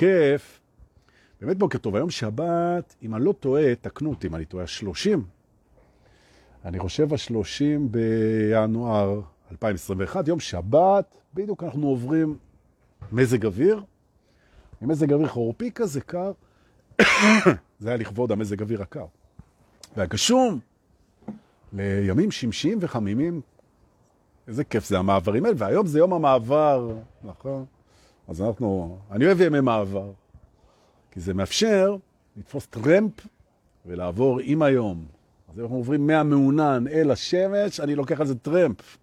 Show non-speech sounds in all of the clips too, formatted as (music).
כיף. באמת בוקר טוב, היום שבת, אם אני לא טועה, תקנו אותי אם אני טועה, 30. אני חושב ה-30 בינואר 2021, יום שבת, בדיוק אנחנו עוברים מזג אוויר, מזג אוויר חורפי כזה קר, (coughs) זה היה לכבוד המזג אוויר הקר. והגשום, לימים שמשיים וחמימים, איזה כיף זה המעברים האלה, והיום זה יום המעבר, נכון? אז אנחנו, אני אוהב ימי מעבר, כי זה מאפשר לתפוס טרמפ ולעבור עם היום. אז אנחנו עוברים מהמעונן אל השמש, אני לוקח על זה טרמפ,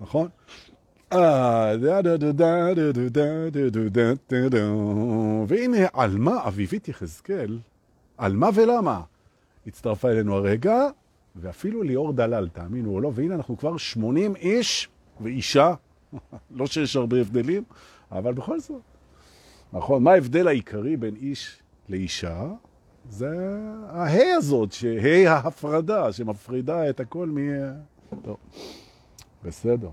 נכון? והנה עלמה אביבית יחזקאל, על מה ולמה, הצטרפה אלינו הרגע, ואפילו ליאור דלל, תאמינו או לא, והנה אנחנו כבר 80 איש ואישה, לא שיש הרבה הבדלים, אבל בכל זאת. נכון, מה ההבדל העיקרי בין איש לאישה? זה ההי הזאת, ההי ההפרדה, שמפרידה את הכל מ... טוב, בסדר.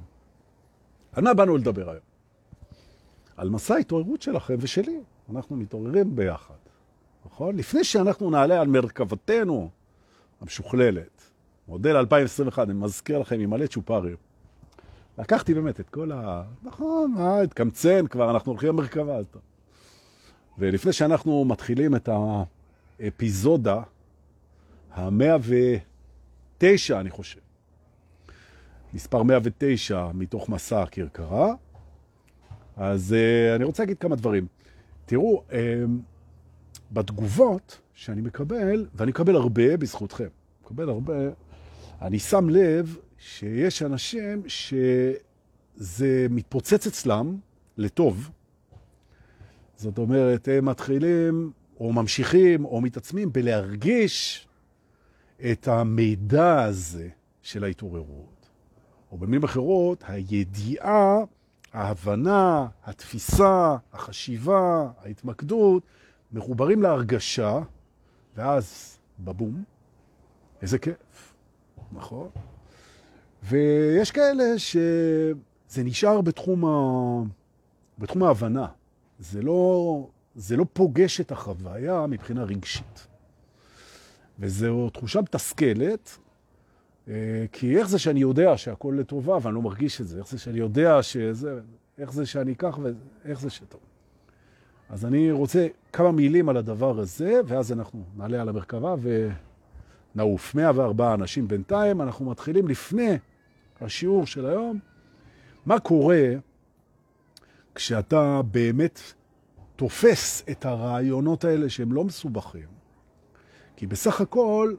על מה באנו לדבר היום? על מסע ההתעוררות שלכם ושלי. אנחנו מתעוררים ביחד, נכון? לפני שאנחנו נעלה על מרכבתנו המשוכללת, מודל 2021, אני מזכיר לכם, עם מלא צ'ופרים. לקחתי באמת את כל ה... נכון, מה, התקמצן כבר, אנחנו הולכים למרכבה. ולפני שאנחנו מתחילים את האפיזודה, המאה ותשע, אני חושב, מספר 109 מתוך מסע הכרכרה, אז uh, אני רוצה להגיד כמה דברים. תראו, uh, בתגובות שאני מקבל, ואני מקבל הרבה בזכותכם, מקבל הרבה, אני שם לב שיש אנשים שזה מתפוצץ אצלם לטוב. זאת אומרת, הם מתחילים או ממשיכים או מתעצמים בלהרגיש את המידע הזה של ההתעוררות. או במילים אחרות, הידיעה, ההבנה, התפיסה, החשיבה, ההתמקדות, מחוברים להרגשה, ואז בבום, איזה כיף, נכון? ויש כאלה שזה נשאר בתחום, ה... בתחום ההבנה. זה לא, זה לא פוגש את החוויה מבחינה רגשית. וזו תחושה מתסכלת, אה, כי איך זה שאני יודע שהכל לטובה ואני לא מרגיש את זה? איך זה שאני יודע שזה... איך זה שאני אקח ואיך זה שטוב? אז אני רוצה כמה מילים על הדבר הזה, ואז אנחנו נעלה על המרכבה ונעוף. 104 אנשים בינתיים, אנחנו מתחילים לפני השיעור של היום. מה קורה כשאתה באמת תופס את הרעיונות האלה שהם לא מסובכים? כי בסך הכל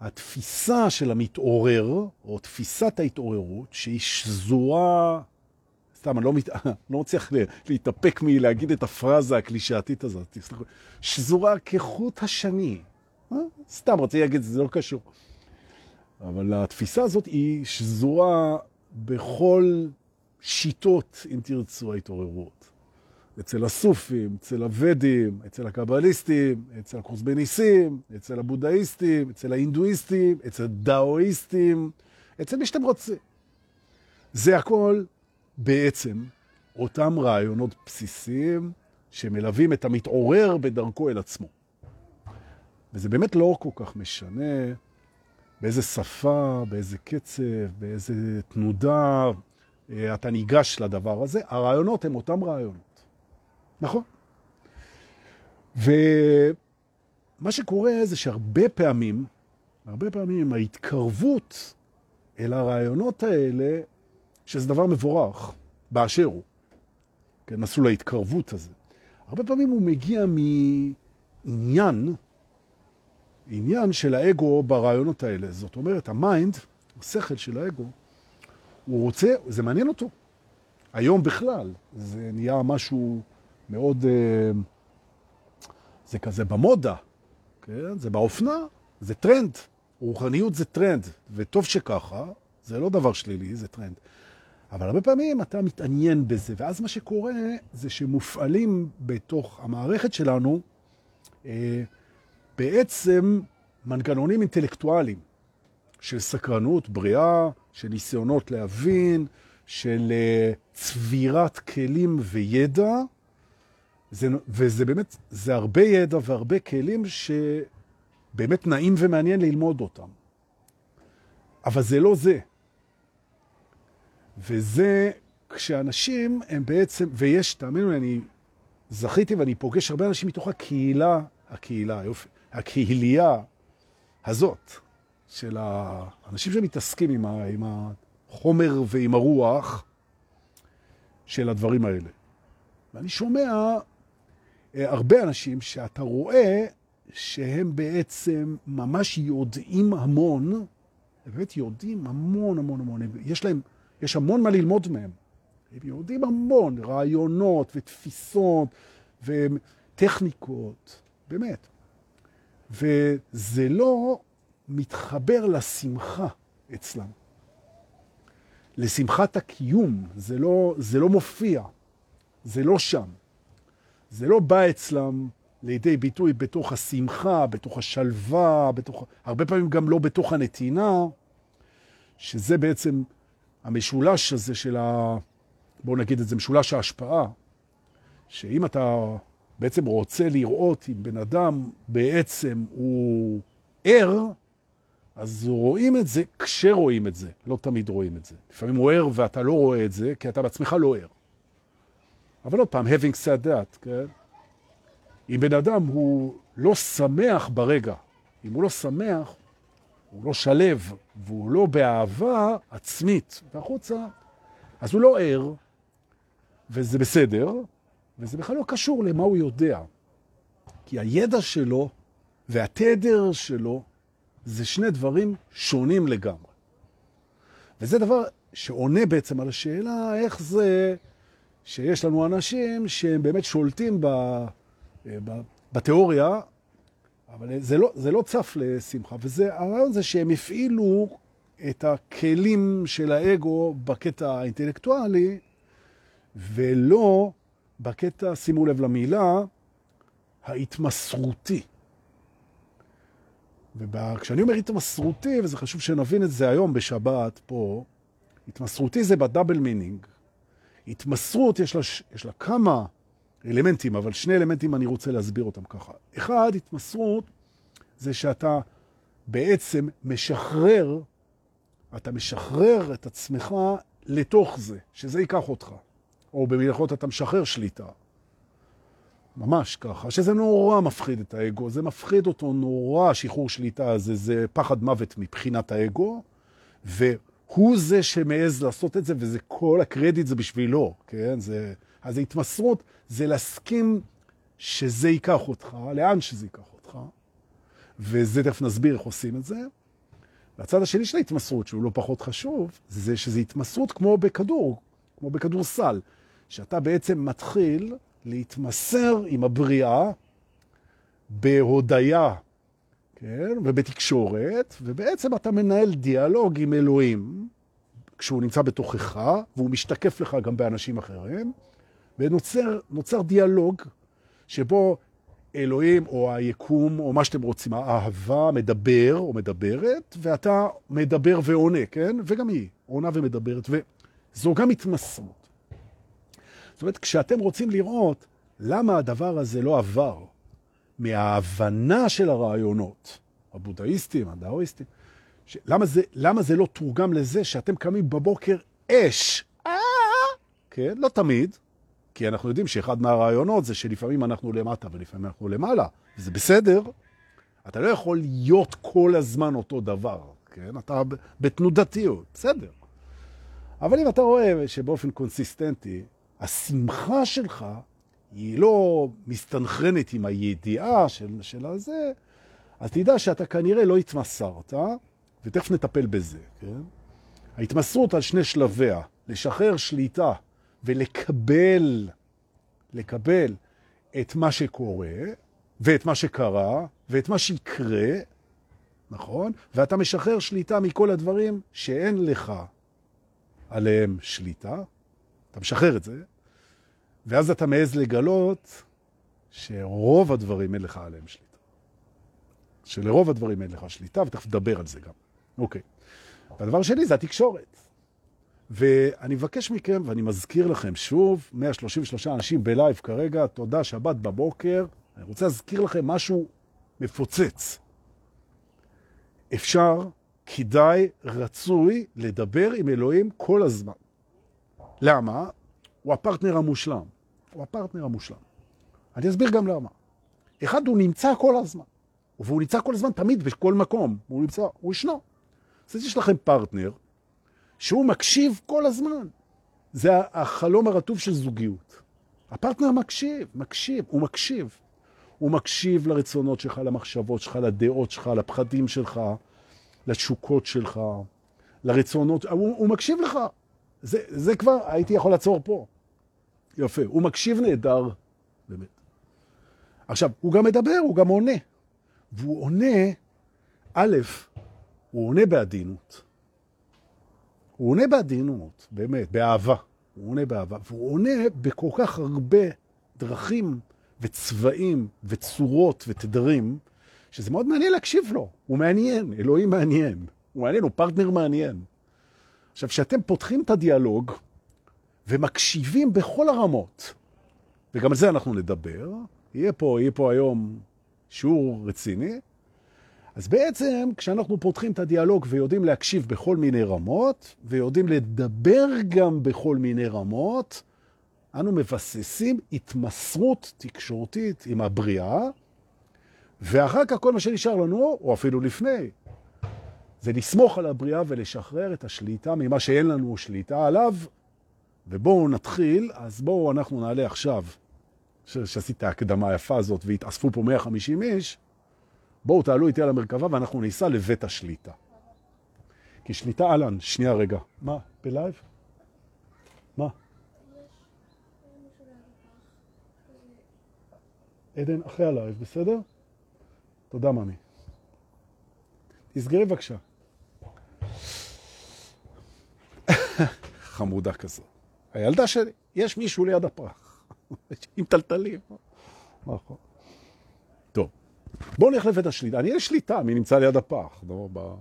התפיסה של המתעורר, או תפיסת ההתעוררות, שהיא שזורה, סתם, אני לא, מת... (laughs) לא מצליח להתאפק מלהגיד את הפרזה הקלישאתית הזאת, שזורה כחוט השני. אה? סתם, רציתי להגיד, זה לא קשור. אבל התפיסה הזאת היא שזורה בכל שיטות, אם תרצו, ההתעוררות. אצל הסופים, אצל הוודים, אצל הקבליסטים, אצל הקורסבניסים, אצל הבודהיסטים, אצל ההינדואיסטים, אצל הדאואיסטים, אצל מי שאתם רוצים. זה הכל בעצם אותם רעיונות בסיסיים שמלווים את המתעורר בדרכו אל עצמו. וזה באמת לא כל כך משנה באיזה שפה, באיזה קצב, באיזה תנודה אה, אתה ניגש לדבר הזה. הרעיונות הם אותם רעיונות. נכון. ומה שקורה זה שהרבה פעמים, הרבה פעמים ההתקרבות אל הרעיונות האלה, שזה דבר מבורך, באשר הוא, כן, מסלול ההתקרבות הזה. הרבה פעמים הוא מגיע מעניין, עניין של האגו ברעיונות האלה. זאת אומרת, ה mind, השכל של האגו, הוא רוצה, זה מעניין אותו. היום בכלל, זה נהיה משהו מאוד, אה, זה כזה במודה, כן? זה באופנה, זה טרנד. רוחניות זה טרנד, וטוב שככה, זה לא דבר שלילי, זה טרנד. אבל הרבה פעמים אתה מתעניין בזה, ואז מה שקורה זה שמופעלים בתוך המערכת שלנו אה, בעצם מנגנונים אינטלקטואליים של סקרנות בריאה, של ניסיונות להבין, של אה, צבירת כלים וידע, זה, וזה באמת, זה הרבה ידע והרבה כלים שבאמת נעים ומעניין ללמוד אותם. אבל זה לא זה. וזה כשאנשים הם בעצם, ויש, תאמינו לי, אני זכיתי ואני פוגש הרבה אנשים מתוך הקהילה, הקהילה, יופי, הקהילייה הזאת, של האנשים שמתעסקים עם, עם החומר ועם הרוח של הדברים האלה. ואני שומע אה, הרבה אנשים שאתה רואה שהם בעצם ממש יודעים המון, באמת יודעים המון המון המון, יש להם, יש המון מה ללמוד מהם. הם יודעים המון, רעיונות ותפיסות וטכניקות, באמת. וזה לא מתחבר לשמחה אצלם. לשמחת הקיום, זה לא, זה לא מופיע, זה לא שם. זה לא בא אצלם לידי ביטוי בתוך השמחה, בתוך השלווה, בתוך, הרבה פעמים גם לא בתוך הנתינה, שזה בעצם המשולש הזה של ה... בואו נגיד את זה, משולש ההשפעה, שאם אתה בעצם רוצה לראות אם בן אדם בעצם הוא ער, אז רואים את זה כשרואים את זה, לא תמיד רואים את זה. לפעמים הוא ער ואתה לא רואה את זה, כי אתה בעצמך לא ער. אבל עוד פעם, having said that, כן? אם בן אדם הוא לא שמח ברגע, אם הוא לא שמח, הוא לא שלב, והוא לא באהבה עצמית והחוצה, אז הוא לא ער, וזה בסדר, וזה בכלל לא קשור למה הוא יודע. כי הידע שלו והתדר שלו זה שני דברים שונים לגמרי. וזה דבר שעונה בעצם על השאלה איך זה שיש לנו אנשים שהם באמת שולטים ב, ב, בתיאוריה, אבל זה לא, זה לא צף לשמחה, וזה, הרעיון זה שהם הפעילו את הכלים של האגו בקטע האינטלקטואלי, ולא בקטע, שימו לב למילה, ההתמסרותי. וכשאני אומר התמסרותי, וזה חשוב שנבין את זה היום בשבת פה, התמסרותי זה ב double meaning. התמסרות, יש לה, יש לה כמה אלמנטים, אבל שני אלמנטים אני רוצה להסביר אותם ככה. אחד, התמסרות זה שאתה בעצם משחרר, אתה משחרר את עצמך לתוך זה, שזה ייקח אותך. או במלאכות אתה משחרר שליטה. ממש ככה, שזה נורא מפחיד את האגו, זה מפחיד אותו נורא, שחרור שליטה הזה, זה פחד מוות מבחינת האגו, והוא זה שמעז לעשות את זה, וזה כל הקרדיט זה בשבילו, כן? זה, אז ההתמסרות זה להסכים שזה ייקח אותך, לאן שזה ייקח אותך, וזה תכף נסביר איך עושים את זה. והצד השני של ההתמסרות, שהוא לא פחות חשוב, זה שזה התמסרות כמו בכדור, כמו בכדור סל. שאתה בעצם מתחיל להתמסר עם הבריאה בהודיה, כן? ובתקשורת, ובעצם אתה מנהל דיאלוג עם אלוהים, כשהוא נמצא בתוכך, והוא משתקף לך גם באנשים אחרים, ונוצר דיאלוג שבו אלוהים או היקום או מה שאתם רוצים, האהבה מדבר או מדברת, ואתה מדבר ועונה, כן? וגם היא עונה ומדברת, וזו גם התמסרות. זאת אומרת, כשאתם רוצים לראות למה הדבר הזה לא עבר מההבנה של הרעיונות, הבודהיסטים, הדאואיסטים, למה זה, למה זה לא תורגם לזה שאתם קמים בבוקר אש? אה? כן, לא תמיד, כי אנחנו יודעים שאחד מהרעיונות זה שלפעמים אנחנו למטה ולפעמים אנחנו למעלה, וזה בסדר. אתה לא יכול להיות כל הזמן אותו דבר, כן? אתה בתנודתיות, בסדר. אבל אם אתה רואה שבאופן קונסיסטנטי השמחה שלך היא לא מסתנכרנת עם הידיעה של, של הזה, אז תדע שאתה כנראה לא התמסרת, ותכף נטפל בזה, כן? ההתמסרות על שני שלביה, לשחרר שליטה ולקבל, לקבל את מה שקורה, ואת מה שקרה, ואת מה שיקרה, נכון? ואתה משחרר שליטה מכל הדברים שאין לך עליהם שליטה, אתה משחרר את זה, ואז אתה מעז לגלות שרוב הדברים אין לך עליהם שליטה. שלרוב הדברים אין לך שליטה, ותכף נדבר על זה גם. אוקיי. והדבר שני זה התקשורת. ואני מבקש מכם, ואני מזכיר לכם שוב, 133 אנשים בלייב כרגע, תודה, שבת בבוקר. אני רוצה להזכיר לכם משהו מפוצץ. אפשר, כדאי, רצוי לדבר עם אלוהים כל הזמן. למה? הוא הפרטנר המושלם. הוא הפרטנר המושלם. אני אסביר גם למה. אחד, הוא נמצא כל הזמן. והוא נמצא כל הזמן תמיד בכל מקום. הוא נמצא, הוא ישנו. אז יש לכם פרטנר שהוא מקשיב כל הזמן. זה החלום הרטוב של זוגיות. הפרטנר מקשיב, מקשיב, הוא מקשיב. הוא מקשיב לרצונות שלך, למחשבות שלך, לדעות שלך, לפחדים שלך, לתשוקות שלך, לרצונות, הוא, הוא מקשיב לך. זה, זה כבר, הייתי יכול לעצור פה. יפה, הוא מקשיב נהדר, באמת. עכשיו, הוא גם מדבר, הוא גם עונה. והוא עונה, א', הוא עונה בעדינות. הוא עונה בעדינות, באמת, באהבה. הוא עונה באהבה, והוא עונה בכל כך הרבה דרכים וצבעים וצורות ותדרים, שזה מאוד מעניין להקשיב לו. הוא מעניין, אלוהים מעניין. הוא מעניין, הוא פרטנר מעניין. עכשיו, כשאתם פותחים את הדיאלוג ומקשיבים בכל הרמות, וגם על זה אנחנו נדבר, יהיה פה, יהיה פה היום שיעור רציני, אז בעצם כשאנחנו פותחים את הדיאלוג ויודעים להקשיב בכל מיני רמות, ויודעים לדבר גם בכל מיני רמות, אנו מבססים התמסרות תקשורתית עם הבריאה, ואחר כך כל מה שנשאר לנו, או אפילו לפני, זה לסמוך על הבריאה ולשחרר את השליטה ממה שאין לנו שליטה עליו. ובואו נתחיל, אז בואו אנחנו נעלה עכשיו, שעשית ההקדמה היפה הזאת והתאספו פה 150 איש, בואו תעלו איתי על המרכבה ואנחנו ניסע לבית השליטה. כי שליטה, אהלן, שנייה רגע. מה, בלייב? מה? עדן, אחרי הלייב, בסדר? תודה, ממי. תסגרי בבקשה. (laughs) חמודה כזו. הילדה שלי, יש מישהו ליד הפרח, (laughs) עם טלטלים. נכון. טוב, בואו נלך לבית השליטה. אני, יש שליטה, מי נמצא ליד הפח. לא, ב...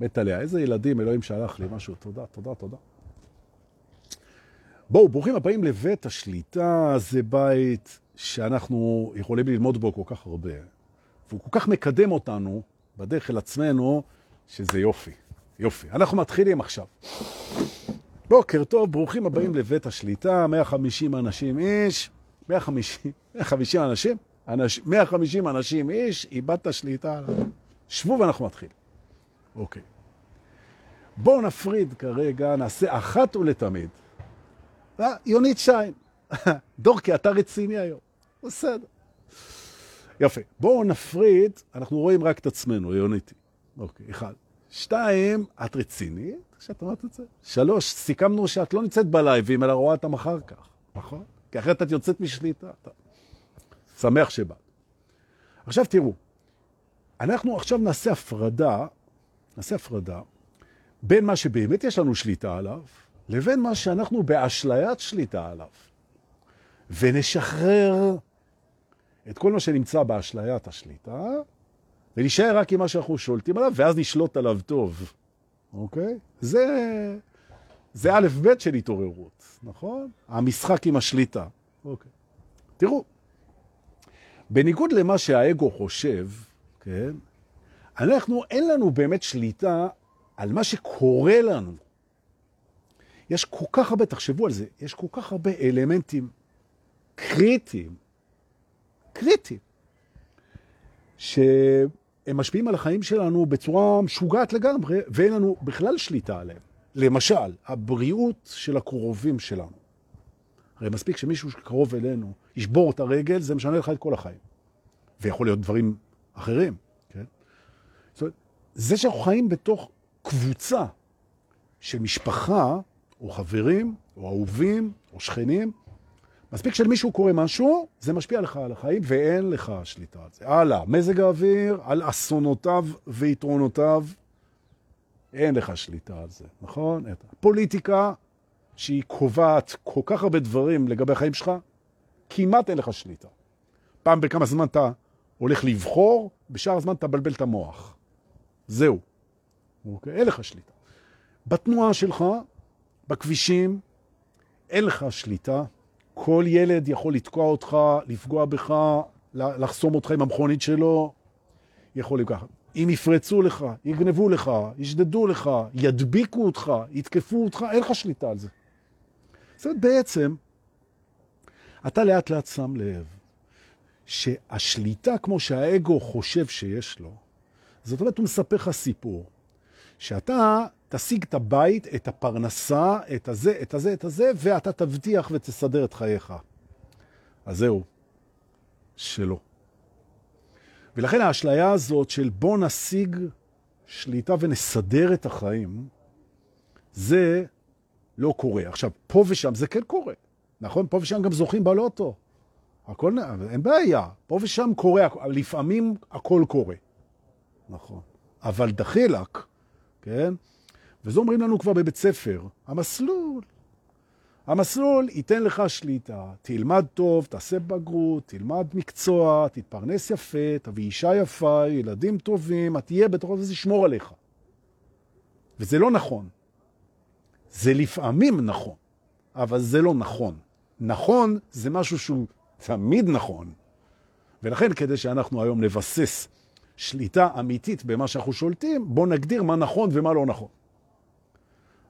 מת עליה. איזה ילדים, אלוהים שלח לי משהו. תודה, תודה, תודה. בואו, ברוכים הבאים לבית השליטה. זה בית שאנחנו יכולים ללמוד בו כל כך הרבה. והוא כל כך מקדם אותנו בדרך אל עצמנו, שזה יופי. יופי. אנחנו מתחילים עכשיו. בוקר טוב, ברוכים הבאים לבית השליטה, 150 אנשים איש, 150, 150 אנשים, אנש, 150 אנשים איש, איבדת שליטה. שבו ואנחנו מתחיל. אוקיי. בואו נפריד כרגע, נעשה אחת ולתמיד. אה, יונית שיין. (laughs) דורקי, אתה רציני היום. בסדר. יפה. בואו נפריד, אנחנו רואים רק את עצמנו, יוניתי. אוקיי, אחד. שתיים, את רצינית כשאת אמרת את זה? שלוש, סיכמנו שאת לא נמצאת בלייבים, אלא רואה אותם אחר כך, נכון? כי אחרת את יוצאת משליטה. אתה... שמח שבאת. עכשיו תראו, אנחנו עכשיו נעשה הפרדה, נעשה הפרדה בין מה שבאמת יש לנו שליטה עליו, לבין מה שאנחנו באשליית שליטה עליו. ונשחרר את כל מה שנמצא באשליית השליטה, ונשאר רק עם מה שאנחנו שולטים עליו, ואז נשלוט עליו טוב. אוקיי? זה, זה א' ב' של התעוררות, נכון? המשחק עם השליטה. אוקיי. תראו, בניגוד למה שהאגו חושב, כן? אנחנו, אין לנו באמת שליטה על מה שקורה לנו. יש כל כך הרבה, תחשבו על זה, יש כל כך הרבה אלמנטים קריטיים, קריטיים, שהם משפיעים על החיים שלנו בצורה משוגעת לגמרי, ואין לנו בכלל שליטה עליהם. למשל, הבריאות של הקרובים שלנו. הרי מספיק שמישהו שקרוב אלינו ישבור את הרגל, זה משנה לך את כל החיים. ויכול להיות דברים אחרים, כן? זאת אומרת, זה שאנחנו חיים בתוך קבוצה של משפחה, או חברים, או אהובים, או שכנים, מספיק שלמישהו קורה משהו, זה משפיע לך על החיים, ואין לך שליטה על זה. הלאה, מזג האוויר, על אסונותיו ויתרונותיו, אין לך שליטה על זה, נכון? פוליטיקה, שהיא קובעת כל כך הרבה דברים לגבי החיים שלך, כמעט אין לך שליטה. פעם בכמה זמן אתה הולך לבחור, בשאר הזמן אתה בלבל את המוח. זהו. אוקיי? אין לך שליטה. בתנועה שלך, בכבישים אין לך שליטה, כל ילד יכול לתקוע אותך, לפגוע בך, לחסום אותך עם המכונית שלו, יכול לקחת. אם יפרצו לך, יגנבו לך, ישדדו לך, ידביקו אותך, יתקפו אותך, אין לך שליטה על זה. זאת אומרת, בעצם, אתה לאט לאט שם לב שהשליטה, כמו שהאגו חושב שיש לו, זאת אומרת, הוא מספר לך סיפור, שאתה תשיג את הבית, את הפרנסה, את הזה, את הזה, את הזה, ואתה תבטיח ותסדר את חייך. אז זהו, שלא. ולכן האשליה הזאת של בוא נשיג שליטה ונסדר את החיים, זה לא קורה. עכשיו, פה ושם זה כן קורה. נכון? פה ושם גם זוכים בלוטו. הכל, אין בעיה. פה ושם קורה, לפעמים הכל קורה. נכון. אבל דחילק, כן? וזה אומרים לנו כבר בבית ספר, המסלול. המסלול ייתן לך שליטה, תלמד טוב, תעשה בגרות, תלמד מקצוע, תתפרנס יפה, תביא אישה יפה, ילדים טובים, את תהיה בתוך זה, שמור עליך. וזה לא נכון. זה לפעמים נכון, אבל זה לא נכון. נכון זה משהו שהוא תמיד נכון. ולכן כדי שאנחנו היום נבסס שליטה אמיתית במה שאנחנו שולטים, בואו נגדיר מה נכון ומה לא נכון.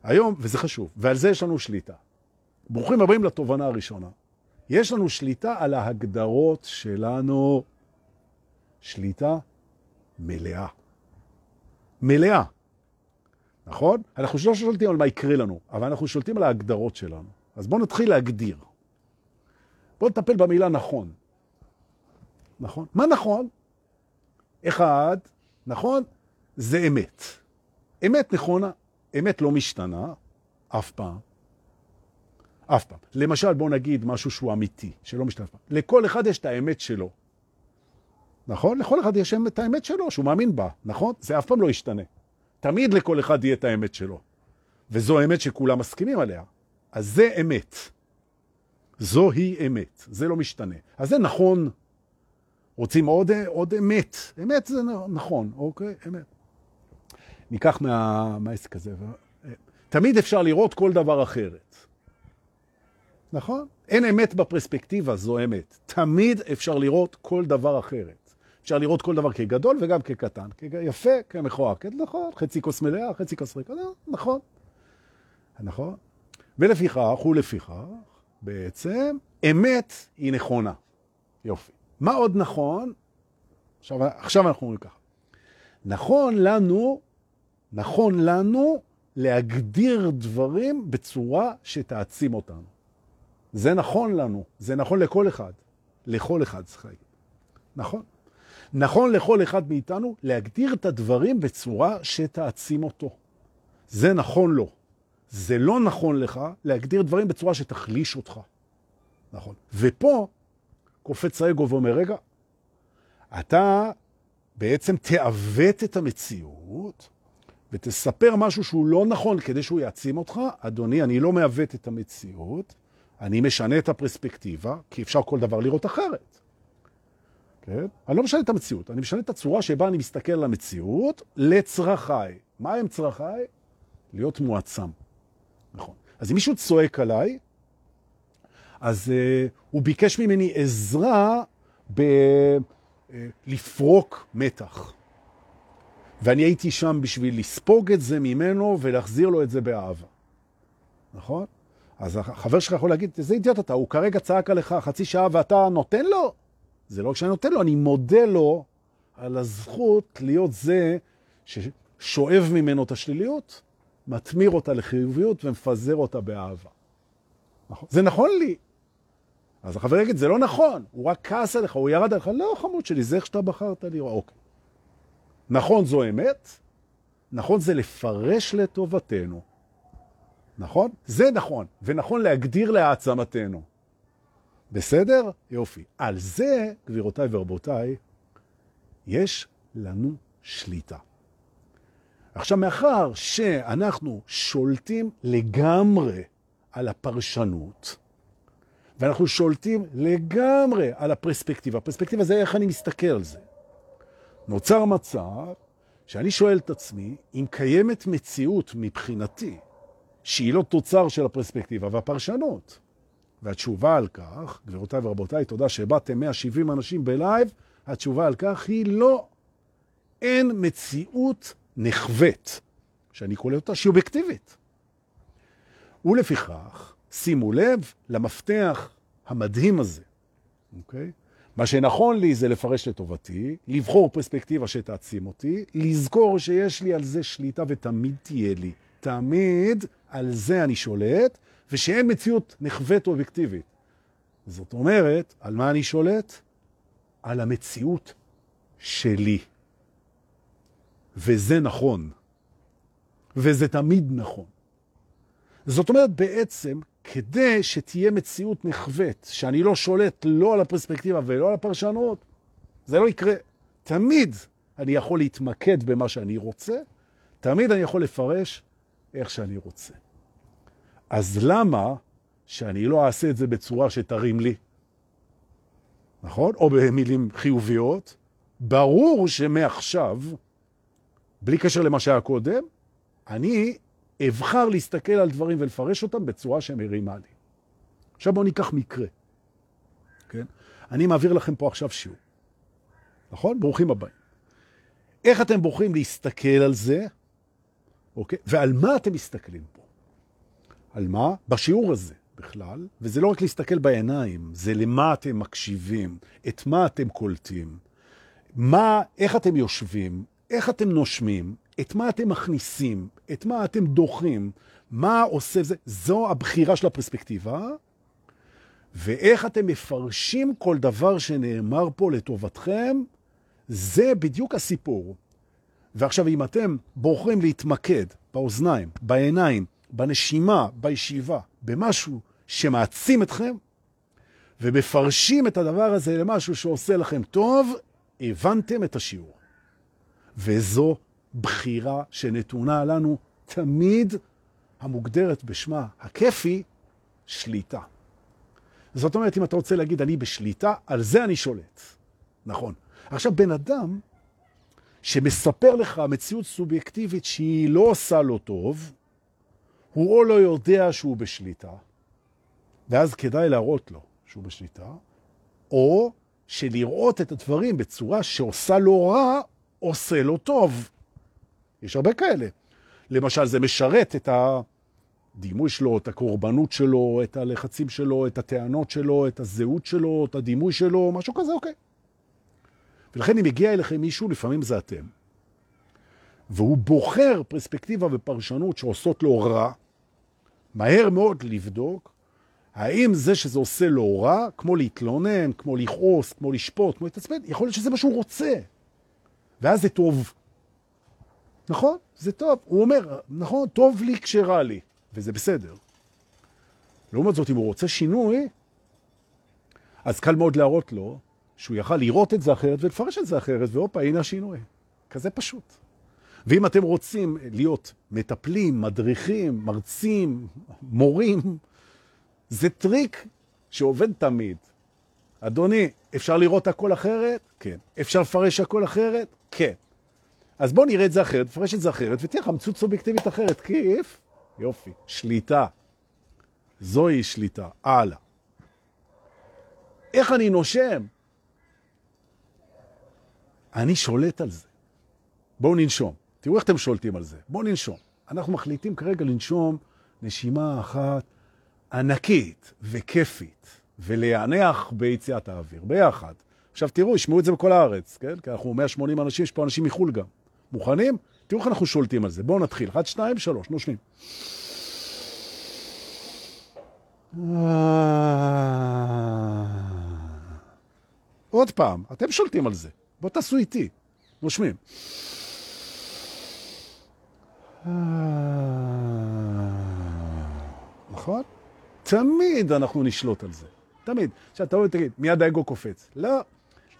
היום, וזה חשוב, ועל זה יש לנו שליטה. ברוכים הבאים לתובנה הראשונה. יש לנו שליטה על ההגדרות שלנו, שליטה מלאה. מלאה. נכון? אנחנו לא שולטים על מה יקרה לנו, אבל אנחנו שולטים על ההגדרות שלנו. אז בואו נתחיל להגדיר. בואו נטפל במילה נכון. נכון? מה נכון? אחד, נכון, זה אמת. אמת נכונה. אמת לא משתנה, אף פעם. אף פעם. למשל, בואו נגיד משהו שהוא אמיתי, שלא משתנה אף פעם. לכל אחד יש את האמת שלו. נכון? לכל אחד יש את האמת שלו, שהוא מאמין בה, נכון? זה אף פעם לא ישתנה. תמיד לכל אחד יהיה את האמת שלו. וזו אמת שכולם מסכימים עליה. אז זה אמת. זוהי אמת, זה לא משתנה. אז זה נכון. רוצים עוד, עוד אמת. אמת זה נכון, אוקיי? אמת. ניקח מה, מהעסק הזה. תמיד אפשר לראות כל דבר אחרת. נכון? אין אמת בפרספקטיבה, זו אמת. תמיד אפשר לראות כל דבר אחרת. אפשר לראות כל דבר כגדול וגם כקטן, כיפה, כמכוער. כן, נכון, חצי כוס מלאה, חצי כוס ריקה, נכון. נכון? ולפיכך, ולפיכך, בעצם, אמת היא נכונה. יופי. מה עוד נכון? עכשיו, עכשיו אנחנו אומרים ככה. נכון לנו נכון לנו להגדיר דברים בצורה שתעצים אותנו. זה נכון לנו, זה נכון לכל אחד. לכל אחד צריך להגיד. נכון. נכון לכל אחד מאיתנו להגדיר את הדברים בצורה שתעצים אותו. זה נכון לו. זה לא נכון לך להגדיר דברים בצורה שתחליש אותך. נכון. ופה קופץ האגו ואומר, רגע, אתה בעצם תעוות את המציאות ותספר משהו שהוא לא נכון כדי שהוא יעצים אותך, אדוני, אני לא מעוות את המציאות, אני משנה את הפרספקטיבה, כי אפשר כל דבר לראות אחרת. כן? אני לא משנה את המציאות, אני משנה את הצורה שבה אני מסתכל על המציאות לצרכיי. מה הם צרכיי? להיות מועצם. נכון. אז אם מישהו צועק עליי, אז uh, הוא ביקש ממני עזרה בלפרוק uh, מתח. ואני הייתי שם בשביל לספוג את זה ממנו ולהחזיר לו את זה באהבה. נכון? אז החבר שלך יכול להגיד, איזה אידיוט אתה, הוא כרגע צעק עליך חצי שעה ואתה נותן לו? זה לא כשאני נותן לו, אני מודה לו על הזכות להיות זה ששואב ממנו את השליליות, מתמיר אותה לחיוביות ומפזר אותה באהבה. נכון? זה נכון לי. אז החבר יגיד, זה לא נכון, הוא רק כעס עליך, הוא ירד עליך, לא חמוד שלי, זה איך שאתה בחרת לראות. אוקיי. נכון זו אמת, נכון זה לפרש לטובתנו. נכון? זה נכון, ונכון להגדיר להעצמתנו. בסדר? יופי. על זה, גבירותיי ורבותיי, יש לנו שליטה. עכשיו, מאחר שאנחנו שולטים לגמרי על הפרשנות, ואנחנו שולטים לגמרי על הפרספקטיבה, הפרספקטיבה זה איך אני מסתכל על זה. נוצר מצב שאני שואל את עצמי, אם קיימת מציאות מבחינתי שהיא לא תוצר של הפרספקטיבה והפרשנות. והתשובה על כך, גבירותיי ורבותיי, תודה שבאתם 170 אנשים בלייב, התשובה על כך היא לא. אין מציאות נחווית, שאני קורא אותה שהיא אובייקטיבית. ולפיכך, שימו לב למפתח המדהים הזה, אוקיי? מה שנכון לי זה לפרש לטובתי, לבחור פרספקטיבה שתעצים אותי, לזכור שיש לי על זה שליטה ותמיד תהיה לי. תמיד על זה אני שולט, ושאין מציאות נחווית אובייקטיבית. זאת אומרת, על מה אני שולט? על המציאות שלי. וזה נכון. וזה תמיד נכון. זאת אומרת, בעצם, כדי שתהיה מציאות נחווית, שאני לא שולט לא על הפרספקטיבה ולא על הפרשנות, זה לא יקרה. תמיד אני יכול להתמקד במה שאני רוצה, תמיד אני יכול לפרש איך שאני רוצה. אז למה שאני לא אעשה את זה בצורה שתרים לי? נכון? או במילים חיוביות. ברור שמעכשיו, בלי קשר למה שהיה קודם, אני אבחר להסתכל על דברים ולפרש אותם בצורה שמרימה לי. עכשיו בואו ניקח מקרה. כן? אני מעביר לכם פה עכשיו שיעור. נכון? ברוכים הבאים. איך אתם בוחרים להסתכל על זה, אוקיי? ועל מה אתם מסתכלים פה? על מה? בשיעור הזה בכלל, וזה לא רק להסתכל בעיניים, זה למה אתם מקשיבים, את מה אתם קולטים, מה, איך אתם יושבים, איך אתם נושמים, את מה אתם מכניסים, את מה אתם דוחים, מה עושה זה, זו הבחירה של הפרספקטיבה, ואיך אתם מפרשים כל דבר שנאמר פה לטובתכם, זה בדיוק הסיפור. ועכשיו, אם אתם בוחרים להתמקד באוזניים, בעיניים, בנשימה, בישיבה, במשהו שמעצים אתכם, ומפרשים את הדבר הזה למשהו שעושה לכם טוב, הבנתם את השיעור. וזו בחירה שנתונה לנו תמיד המוגדרת בשמה הכיפי, שליטה. זאת אומרת, אם אתה רוצה להגיד, אני בשליטה, על זה אני שולט. נכון. עכשיו, בן אדם שמספר לך מציאות סובייקטיבית שהיא לא עושה לו טוב, הוא או לא יודע שהוא בשליטה, ואז כדאי להראות לו שהוא בשליטה, או שלראות את הדברים בצורה שעושה לו רע, עושה לו טוב. יש הרבה כאלה. למשל, זה משרת את הדימוי שלו, את הקורבנות שלו, את הלחצים שלו, את הטענות שלו, את הזהות שלו, את הדימוי שלו, משהו כזה, אוקיי. ולכן אם הגיע אליכם מישהו, לפעמים זה אתם, והוא בוחר פרספקטיבה ופרשנות שעושות לו רע, מהר מאוד לבדוק האם זה שזה עושה לו רע, כמו להתלונן, כמו לכעוס, כמו לשפוט, כמו להתעצבן, יכול להיות שזה מה שהוא רוצה. ואז זה טוב. נכון? זה טוב. הוא אומר, נכון, טוב לי כשרע לי, וזה בסדר. לעומת זאת, אם הוא רוצה שינוי, אז קל מאוד להראות לו שהוא יכל לראות את זה אחרת ולפרש את זה אחרת, והופה, הנה השינוי. כזה פשוט. ואם אתם רוצים להיות מטפלים, מדריכים, מרצים, מורים, זה טריק שעובד תמיד. אדוני, אפשר לראות הכל אחרת? כן. אפשר לפרש הכל אחרת? כן. אז בוא נראה את זה אחרת, נפרש את זה אחרת, ותהיה לך מציאות סובייקטיבית אחרת. כיף, יופי, שליטה. זוהי שליטה. הלאה. איך אני נושם? אני שולט על זה. בואו ננשום. תראו איך אתם שולטים על זה. בואו ננשום. אנחנו מחליטים כרגע לנשום נשימה אחת ענקית וכיפית, ולהיענח ביציאת האוויר, ביחד. עכשיו תראו, ישמעו את זה בכל הארץ, כן? כי אנחנו 180 אנשים, יש פה אנשים מחו"ל גם. מוכנים? תראו איך אנחנו שולטים על זה. בואו נתחיל. 1, 2, 3, נושמים. עוד פעם, אתם שולטים על זה. בואו תעשו איתי. נושמים. נכון? תמיד אנחנו נשלוט על זה. תמיד. עכשיו, אתה רואה, תגיד, מיד האגו קופץ. לא.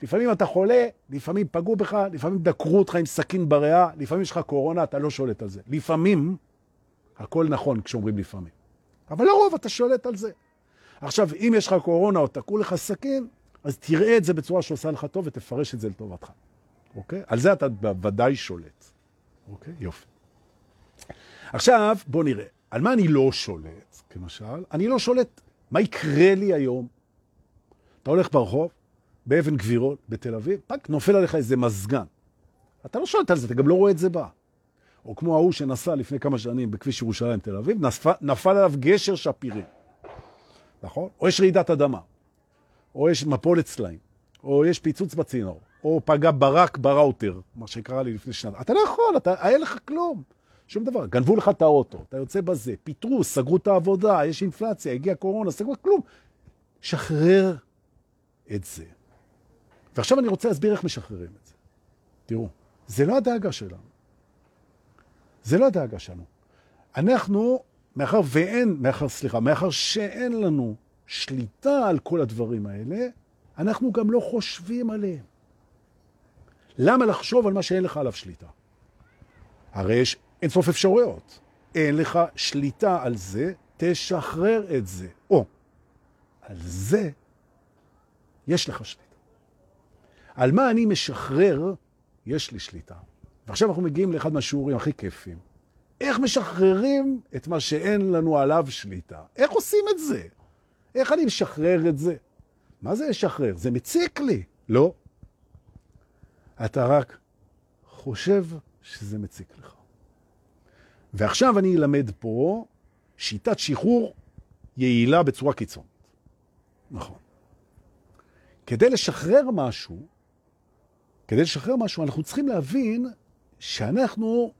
לפעמים אתה חולה, לפעמים פגעו בך, לפעמים דקרו אותך עם סכין בריאה, לפעמים יש לך קורונה, אתה לא שולט על זה. לפעמים, הכל נכון כשאומרים לפעמים. אבל לרוב אתה שולט על זה. עכשיו, אם יש לך קורונה או תקעו לך סכין, אז תראה את זה בצורה שעושה לך טוב ותפרש את זה לטובתך. אוקיי? על זה אתה בוודאי שולט. אוקיי? יופי. עכשיו, בוא נראה. על מה אני לא שולט, כמשל? אני לא שולט מה יקרה לי היום. אתה הולך ברחוב, באבן גבירול, בתל אביב, fuck, נופל עליך איזה מזגן. אתה לא שולט על זה, אתה גם לא רואה את זה בא. או כמו ההוא שנסע לפני כמה שנים בכביש ירושלים תל אביב, נפל, נפל עליו גשר שפירים. נכון? או יש רעידת אדמה, או יש מפולת סלעים, או יש פיצוץ בצינור, או פגע ברק בראוטר, מה שקרה לי לפני שנה. אתה לא יכול, אתה, אין לך כלום. שום דבר. גנבו לך את האוטו, אתה יוצא בזה, פיטרו, סגרו את העבודה, יש אינפלציה, הגיע קורונה, סגרו כלום. שחרר את זה. ועכשיו אני רוצה להסביר איך משחררים את זה. תראו, זה לא הדאגה שלנו. זה לא הדאגה שלנו. אנחנו, מאחר ואין, מאחר, סליחה, מאחר שאין לנו שליטה על כל הדברים האלה, אנחנו גם לא חושבים עליהם. למה לחשוב על מה שאין לך עליו שליטה? הרי יש אינסוף אפשרויות. אין לך שליטה על זה, תשחרר את זה. או, על זה יש לך שליטה. על מה אני משחרר, יש לי שליטה. ועכשיו אנחנו מגיעים לאחד מהשיעורים הכי כיפים. איך משחררים את מה שאין לנו עליו שליטה? איך עושים את זה? איך אני משחרר את זה? מה זה לשחרר? זה מציק לי. לא. אתה רק חושב שזה מציק לך. ועכשיו אני אלמד פה שיטת שחרור יעילה בצורה קיצונית. נכון. כדי לשחרר משהו, כדי לשחרר משהו, אנחנו צריכים להבין שאנחנו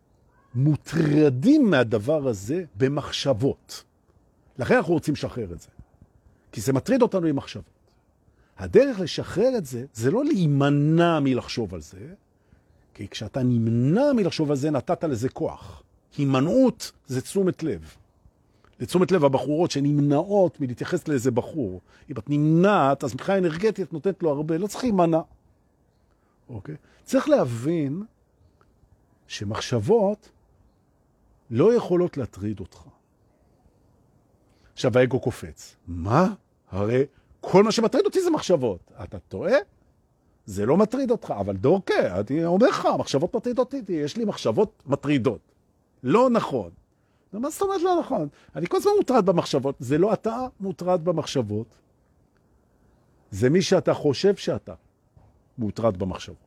מוטרדים מהדבר הזה במחשבות. לכן אנחנו רוצים לשחרר את זה. כי זה מטריד אותנו עם מחשבות. הדרך לשחרר את זה, זה לא להימנע מלחשוב על זה, כי כשאתה נמנע מלחשוב על זה, נתת לזה כוח. הימנעות זה תשומת לב. לתשומת לב הבחורות שנמנעות מלהתייחס לאיזה בחור. אם את נמנעת, אז מבחינה אנרגטית נותנת לו הרבה, לא צריך להימנע. אוקיי? צריך להבין שמחשבות לא יכולות להטריד אותך. עכשיו האגו קופץ. מה? הרי כל מה שמטריד אותי זה מחשבות. אתה טועה? זה לא מטריד אותך, אבל דורקה, אני אומר לך, מחשבות מטרידות אותי, יש לי מחשבות מטרידות. לא נכון. מה זאת אומרת לא נכון? אני כל הזמן מוטרד במחשבות. זה לא אתה מוטרד במחשבות, זה מי שאתה חושב שאתה מוטרד במחשבות.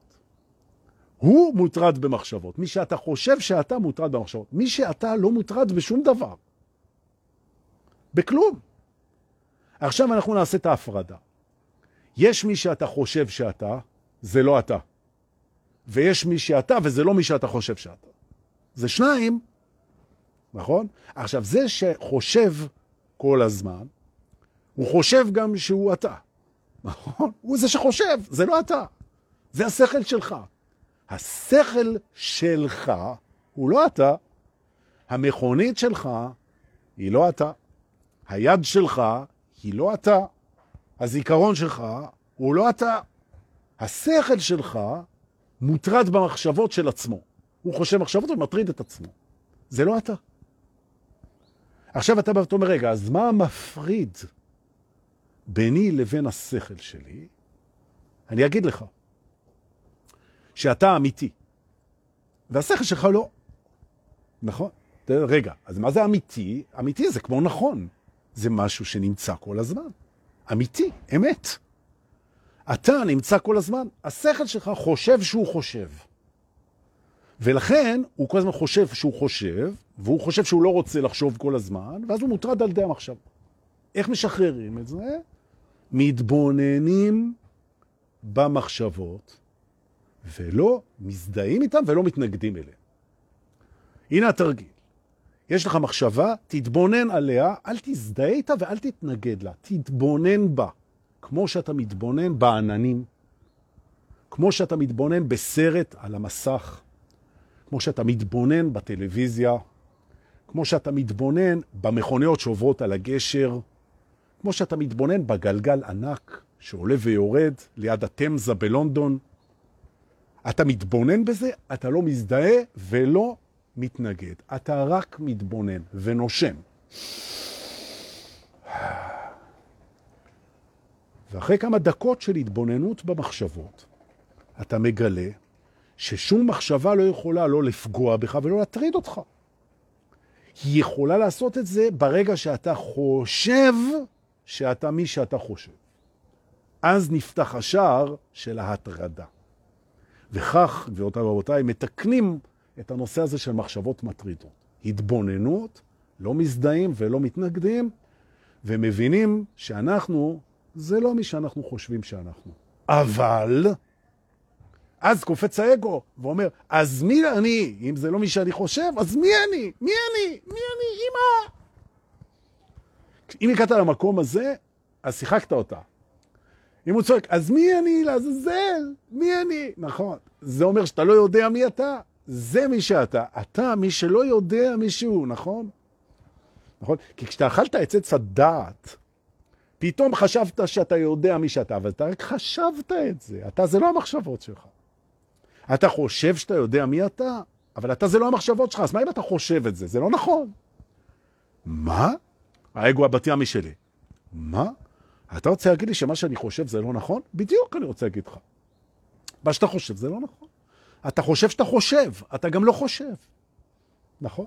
הוא מוטרד במחשבות. מי שאתה חושב שאתה מוטרד במחשבות. מי שאתה לא מוטרד בשום דבר. בכלום. עכשיו אנחנו נעשה את ההפרדה. יש מי שאתה חושב שאתה, זה לא אתה. ויש מי שאתה, וזה לא מי שאתה חושב שאתה. זה שניים, נכון? עכשיו, זה שחושב כל הזמן, הוא חושב גם שהוא אתה. נכון? הוא זה שחושב, זה לא אתה. זה השכל שלך. השכל שלך הוא לא אתה. המכונית שלך היא לא אתה. היד שלך היא לא אתה. הזיכרון שלך הוא לא אתה. השכל שלך מוטרד במחשבות של עצמו. הוא חושב מחשבות ומטריד את עצמו. זה לא אתה. עכשיו אתה בא ואתה אומר, רגע, אז מה מפריד ביני לבין השכל שלי? אני אגיד לך, שאתה אמיתי, והשכל שלך לא. נכון? רגע, אז מה זה אמיתי? אמיתי זה כמו נכון. זה משהו שנמצא כל הזמן. אמיתי, אמת. אתה נמצא כל הזמן. השכל שלך חושב שהוא חושב. ולכן הוא כל הזמן חושב שהוא חושב, והוא חושב שהוא לא רוצה לחשוב כל הזמן, ואז הוא מוטרד על די המחשב. איך משחררים את זה? מתבוננים במחשבות, ולא מזדהים איתם ולא מתנגדים אליהם. הנה התרגיל. יש לך מחשבה, תתבונן עליה, אל תזדהה איתה ואל תתנגד לה. תתבונן בה, כמו שאתה מתבונן בעננים, כמו שאתה מתבונן בסרט על המסך, כמו שאתה מתבונן בטלוויזיה, כמו שאתה מתבונן במכוניות שעוברות על הגשר, כמו שאתה מתבונן בגלגל ענק שעולה ויורד ליד התמזה בלונדון. אתה מתבונן בזה, אתה לא מזדהה ולא מתנגד. אתה רק מתבונן ונושם. ואחרי כמה דקות של התבוננות במחשבות, אתה מגלה ששום מחשבה לא יכולה לא לפגוע בך ולא להטריד אותך. היא יכולה לעשות את זה ברגע שאתה חושב שאתה מי שאתה חושב. אז נפתח השער של ההטרדה. וכך, גבירותיי ורבותיי, מתקנים את הנושא הזה של מחשבות מטרידות. התבוננות, לא מזדהים ולא מתנגדים, ומבינים שאנחנו, זה לא מי שאנחנו חושבים שאנחנו. אבל, אז קופץ האגו ואומר, אז מי אני? אם זה לא מי שאני חושב, אז מי אני? מי אני? מי אני? אמא! אם הגעת למקום הזה, אז שיחקת אותה. אם הוא צועק, אז מי אני לעזאזל? מי אני? נכון. זה אומר שאתה לא יודע מי אתה. זה מי שאתה. אתה מי שלא יודע מי שהוא, נכון? נכון? כי כשאתה אכלת את עץ הדעת, פתאום חשבת שאתה יודע מי שאתה, אבל אתה רק חשבת את זה. אתה זה לא המחשבות שלך. אתה חושב שאתה יודע מי אתה, אבל אתה זה לא המחשבות שלך. אז מה אם אתה חושב את זה? זה לא נכון. מה? האגו הבת ימי שלי. מה? אתה רוצה להגיד לי שמה שאני חושב זה לא נכון? בדיוק אני רוצה להגיד לך. מה שאתה חושב זה לא נכון. אתה חושב שאתה חושב, אתה גם לא חושב. נכון?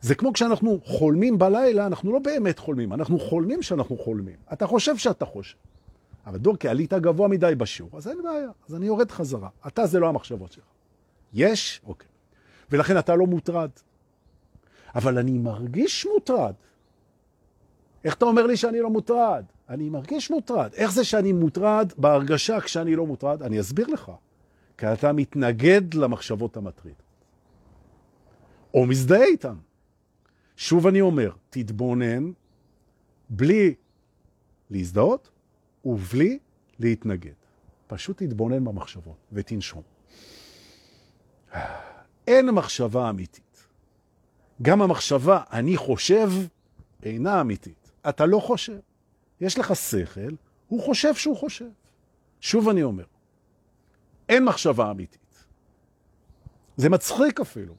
זה כמו כשאנחנו חולמים בלילה, אנחנו לא באמת חולמים, אנחנו חולמים שאנחנו חולמים. אתה חושב שאתה חושב. אבל דורקי, עלית גבוה מדי בשיעור, אז אין בעיה, אז אני יורד חזרה. אתה זה לא המחשבות שלך. יש? אוקיי. ולכן אתה לא מוטרד. אבל אני מרגיש מוטרד. איך אתה אומר לי שאני לא מוטרד? אני מרגיש מוטרד. איך זה שאני מוטרד בהרגשה כשאני לא מוטרד? אני אסביר לך. כי אתה מתנגד למחשבות המטריד. או מזדהה איתן. שוב אני אומר, תתבונן בלי להזדהות ובלי להתנגד. פשוט תתבונן במחשבות ותנשום. אין מחשבה אמיתית. גם המחשבה אני חושב אינה אמיתית. אתה לא חושב. יש לך שכל, הוא חושב שהוא חושב. שוב אני אומר, אין מחשבה אמיתית. זה מצחיק אפילו.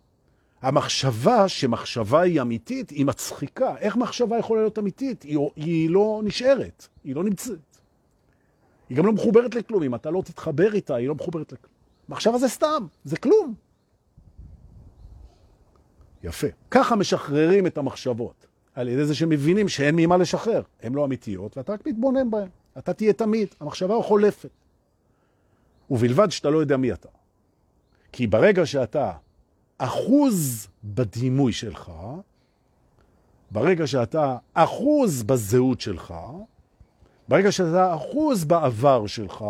המחשבה שמחשבה היא אמיתית, היא מצחיקה. איך מחשבה יכולה להיות אמיתית? היא, היא לא נשארת, היא לא נמצאת. היא גם לא מחוברת לכלום. אם אתה לא תתחבר איתה, היא לא מחוברת לכלום. מחשבה זה סתם, זה כלום. יפה. ככה משחררים את המחשבות. על ידי זה שמבינים שאין ממה לשחרר. הן לא אמיתיות, ואתה רק מתבונן בהן. אתה תהיה תמיד, המחשבה חולפת. ובלבד שאתה לא יודע מי אתה. כי ברגע שאתה אחוז בדימוי שלך, ברגע שאתה אחוז בזהות שלך, ברגע שאתה אחוז בעבר שלך,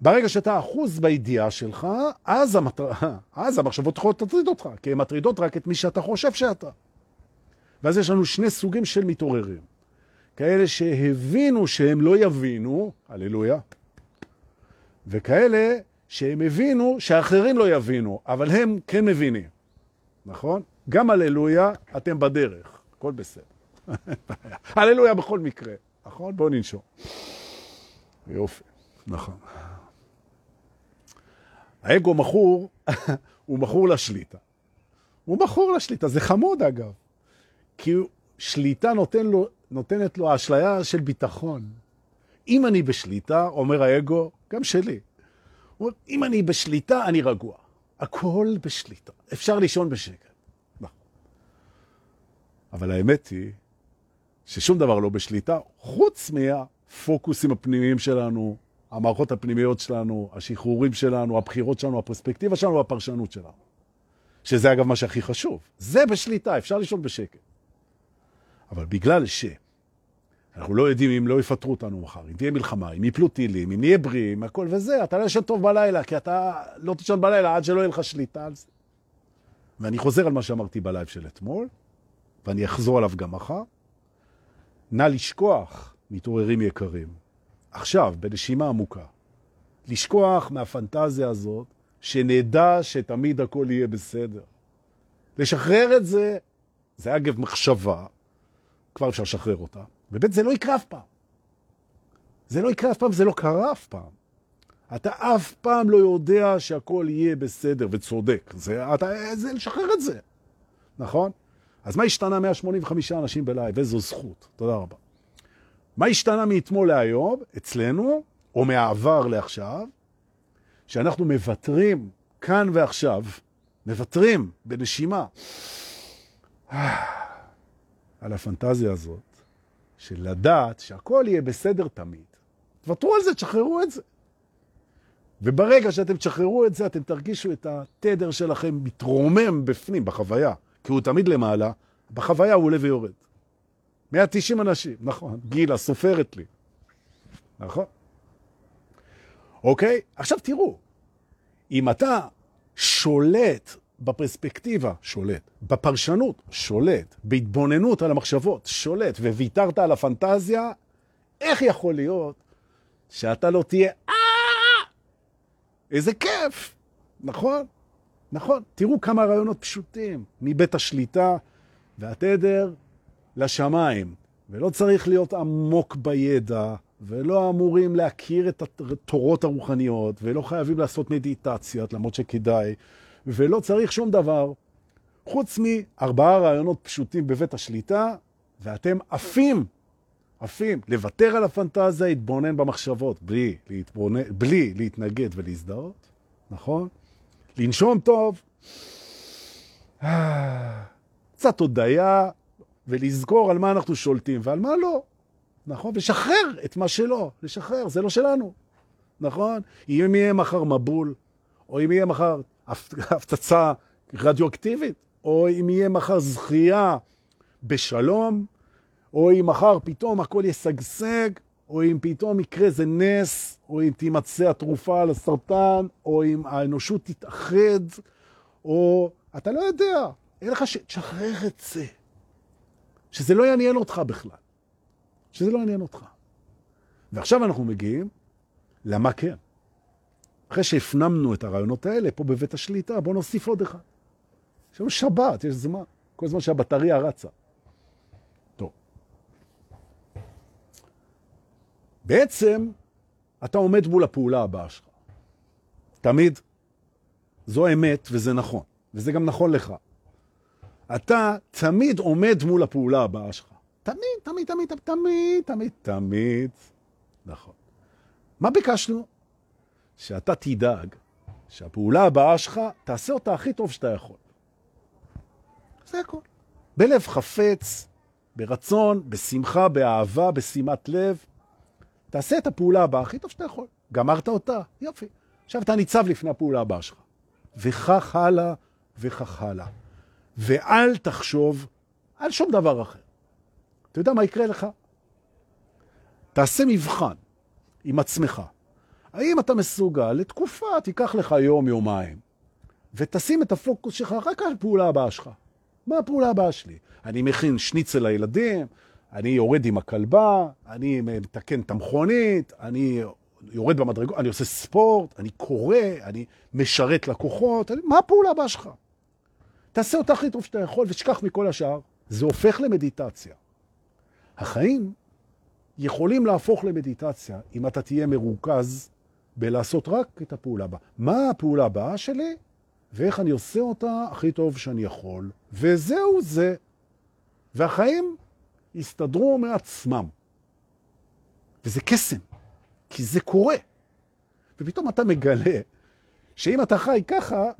ברגע שאתה אחוז בידיעה שלך, אז, המטר... (laughs) אז המחשבות יכולות להטריד אותך, כי הן מטרידות רק את מי שאתה חושב שאתה. ואז יש לנו שני סוגים של מתעוררים. כאלה שהבינו שהם לא יבינו, הללויה, וכאלה שהם הבינו שאחרים לא יבינו, אבל הם כן מבינים, נכון? גם הללויה, אתם בדרך, הכל בסדר. (laughs) הללויה בכל מקרה, נכון? בואו ננשום. יופי, נכון. האגו מכור, הוא מכור לשליטה. הוא מכור לשליטה, זה חמוד אגב. כי שליטה נותן לו, נותנת לו אשליה של ביטחון. אם אני בשליטה, אומר האגו, גם שלי, הוא אומר, אם אני בשליטה, אני רגוע. הכל בשליטה. אפשר לישון בשקט. נכון. אבל האמת היא ששום דבר לא בשליטה, חוץ מהפוקוסים הפנימיים שלנו, המערכות הפנימיות שלנו, השחרורים שלנו, הבחירות שלנו, הפרספקטיבה שלנו, הפרשנות שלנו. שזה אגב מה שהכי חשוב. זה בשליטה, אפשר לישון בשקט. אבל בגלל ש... אנחנו לא יודעים אם לא יפטרו אותנו מחר, אם תהיה מלחמה, אם יפלו טילים, אם נהיה בריאים, הכל וזה, אתה לא ישן טוב בלילה, כי אתה לא תשן בלילה עד שלא יהיה לך שליטה על זה. ואני חוזר על מה שאמרתי בלייב של אתמול, ואני אחזור עליו גם מחר. נא לשכוח, מתעוררים יקרים, עכשיו, בנשימה עמוקה, לשכוח מהפנטזיה הזאת, שנדע שתמיד הכל יהיה בסדר. לשחרר את זה, זה אגב מחשבה, כבר אפשר לשחרר אותה. וב' זה לא יקרה אף פעם. זה לא יקרה אף פעם, זה לא קרה אף פעם. אתה אף פעם לא יודע שהכל יהיה בסדר וצודק. זה, אתה, זה לשחרר את זה, נכון? אז מה השתנה 185 אנשים בלייב? איזו זכות. תודה רבה. מה השתנה מאתמול להיום, אצלנו, או מהעבר לעכשיו, שאנחנו מוותרים כאן ועכשיו, מוותרים בנשימה על הפנטזיה הזאת של לדעת שהכל יהיה בסדר תמיד. תוותרו על זה, תשחררו את זה. וברגע שאתם תשחררו את זה, אתם תרגישו את התדר שלכם מתרומם בפנים, בחוויה, כי הוא תמיד למעלה, בחוויה הוא עולה ויורד. 190 אנשים, נכון, גילה סופרת לי. נכון? אוקיי? עכשיו תראו, אם אתה שולט בפרספקטיבה, שולט, בפרשנות, שולט, בהתבוננות על המחשבות, שולט, וויתרת על הפנטזיה, איך יכול להיות שאתה לא תהיה, אה, איזה כיף, נכון? נכון. תראו כמה רעיונות פשוטים, מבית השליטה והתדר לשמיים, ולא צריך להיות עמוק בידע, ולא אמורים להכיר את התורות הרוחניות, ולא חייבים לעשות מדיטציות, למרות שכדאי, ולא צריך שום דבר, חוץ מארבעה רעיונות פשוטים בבית השליטה, ואתם עפים, עפים, לוותר על הפנטזיה, להתבונן במחשבות, בלי, להתבונן, בלי להתנגד ולהזדהות, נכון? לנשום טוב, קצת הודיה, ולזכור על מה אנחנו שולטים ועל מה לא, נכון? ושחרר את מה שלא, לשחרר, זה לא שלנו, נכון? אם יהיה מחר מבול, או אם יהיה מחר (laughs) הפצצה רדיואקטיבית, או אם יהיה מחר זכייה בשלום, או אם מחר פתאום הכל ישגשג, או אם פתאום יקרה איזה נס, או אם תימצא התרופה לסרטן, או אם האנושות תתאחד, או אתה לא יודע, אין לך ש... תשחרר את זה. שזה לא יעניין אותך בכלל. שזה לא יעניין אותך. ועכשיו אנחנו מגיעים למה כן. אחרי שהפנמנו את הרעיונות האלה פה בבית השליטה, בואו נוסיף עוד אחד. יש לנו שבת, יש זמן, כל זמן שהבטריה רצה. טוב. בעצם, אתה עומד מול הפעולה הבאה שלך. תמיד. זו אמת וזה נכון, וזה גם נכון לך. אתה תמיד עומד מול הפעולה הבאה שלך. תמיד, תמיד, תמיד, תמיד, תמיד, תמיד. נכון. מה ביקשנו? שאתה תדאג שהפעולה הבאה שלך, תעשה אותה הכי טוב שאתה יכול. זה הכל. בלב חפץ, ברצון, בשמחה, באהבה, בשימת לב. תעשה את הפעולה הבאה הכי טוב שאתה יכול. גמרת אותה, יופי. עכשיו אתה ניצב לפני הפעולה הבאה שלך. וכך הלאה, וכך הלאה. ואל תחשוב על שום דבר אחר. אתה יודע מה יקרה לך? תעשה מבחן עם עצמך. האם אתה מסוגל לתקופה, תיקח לך יום, יומיים, ותשים את הפוקוס שלך רק על הפעולה הבאה שלך. מה הפעולה הבאה שלי? אני מכין שניצל לילדים, אני יורד עם הכלבה, אני מתקן את המכונית, אני יורד במדרגות, אני עושה ספורט, אני קורא, אני משרת לקוחות, אני, מה הפעולה הבאה שלך? תעשה אותה הכי טוב שאתה יכול ושכח מכל השאר. זה הופך למדיטציה. החיים יכולים להפוך למדיטציה אם אתה תהיה מרוכז בלעשות רק את הפעולה הבאה. מה הפעולה הבאה שלי ואיך אני עושה אותה הכי טוב שאני יכול, וזהו זה. והחיים יסתדרו מעצמם. וזה קסם, כי זה קורה. ופתאום אתה מגלה שאם אתה חי ככה,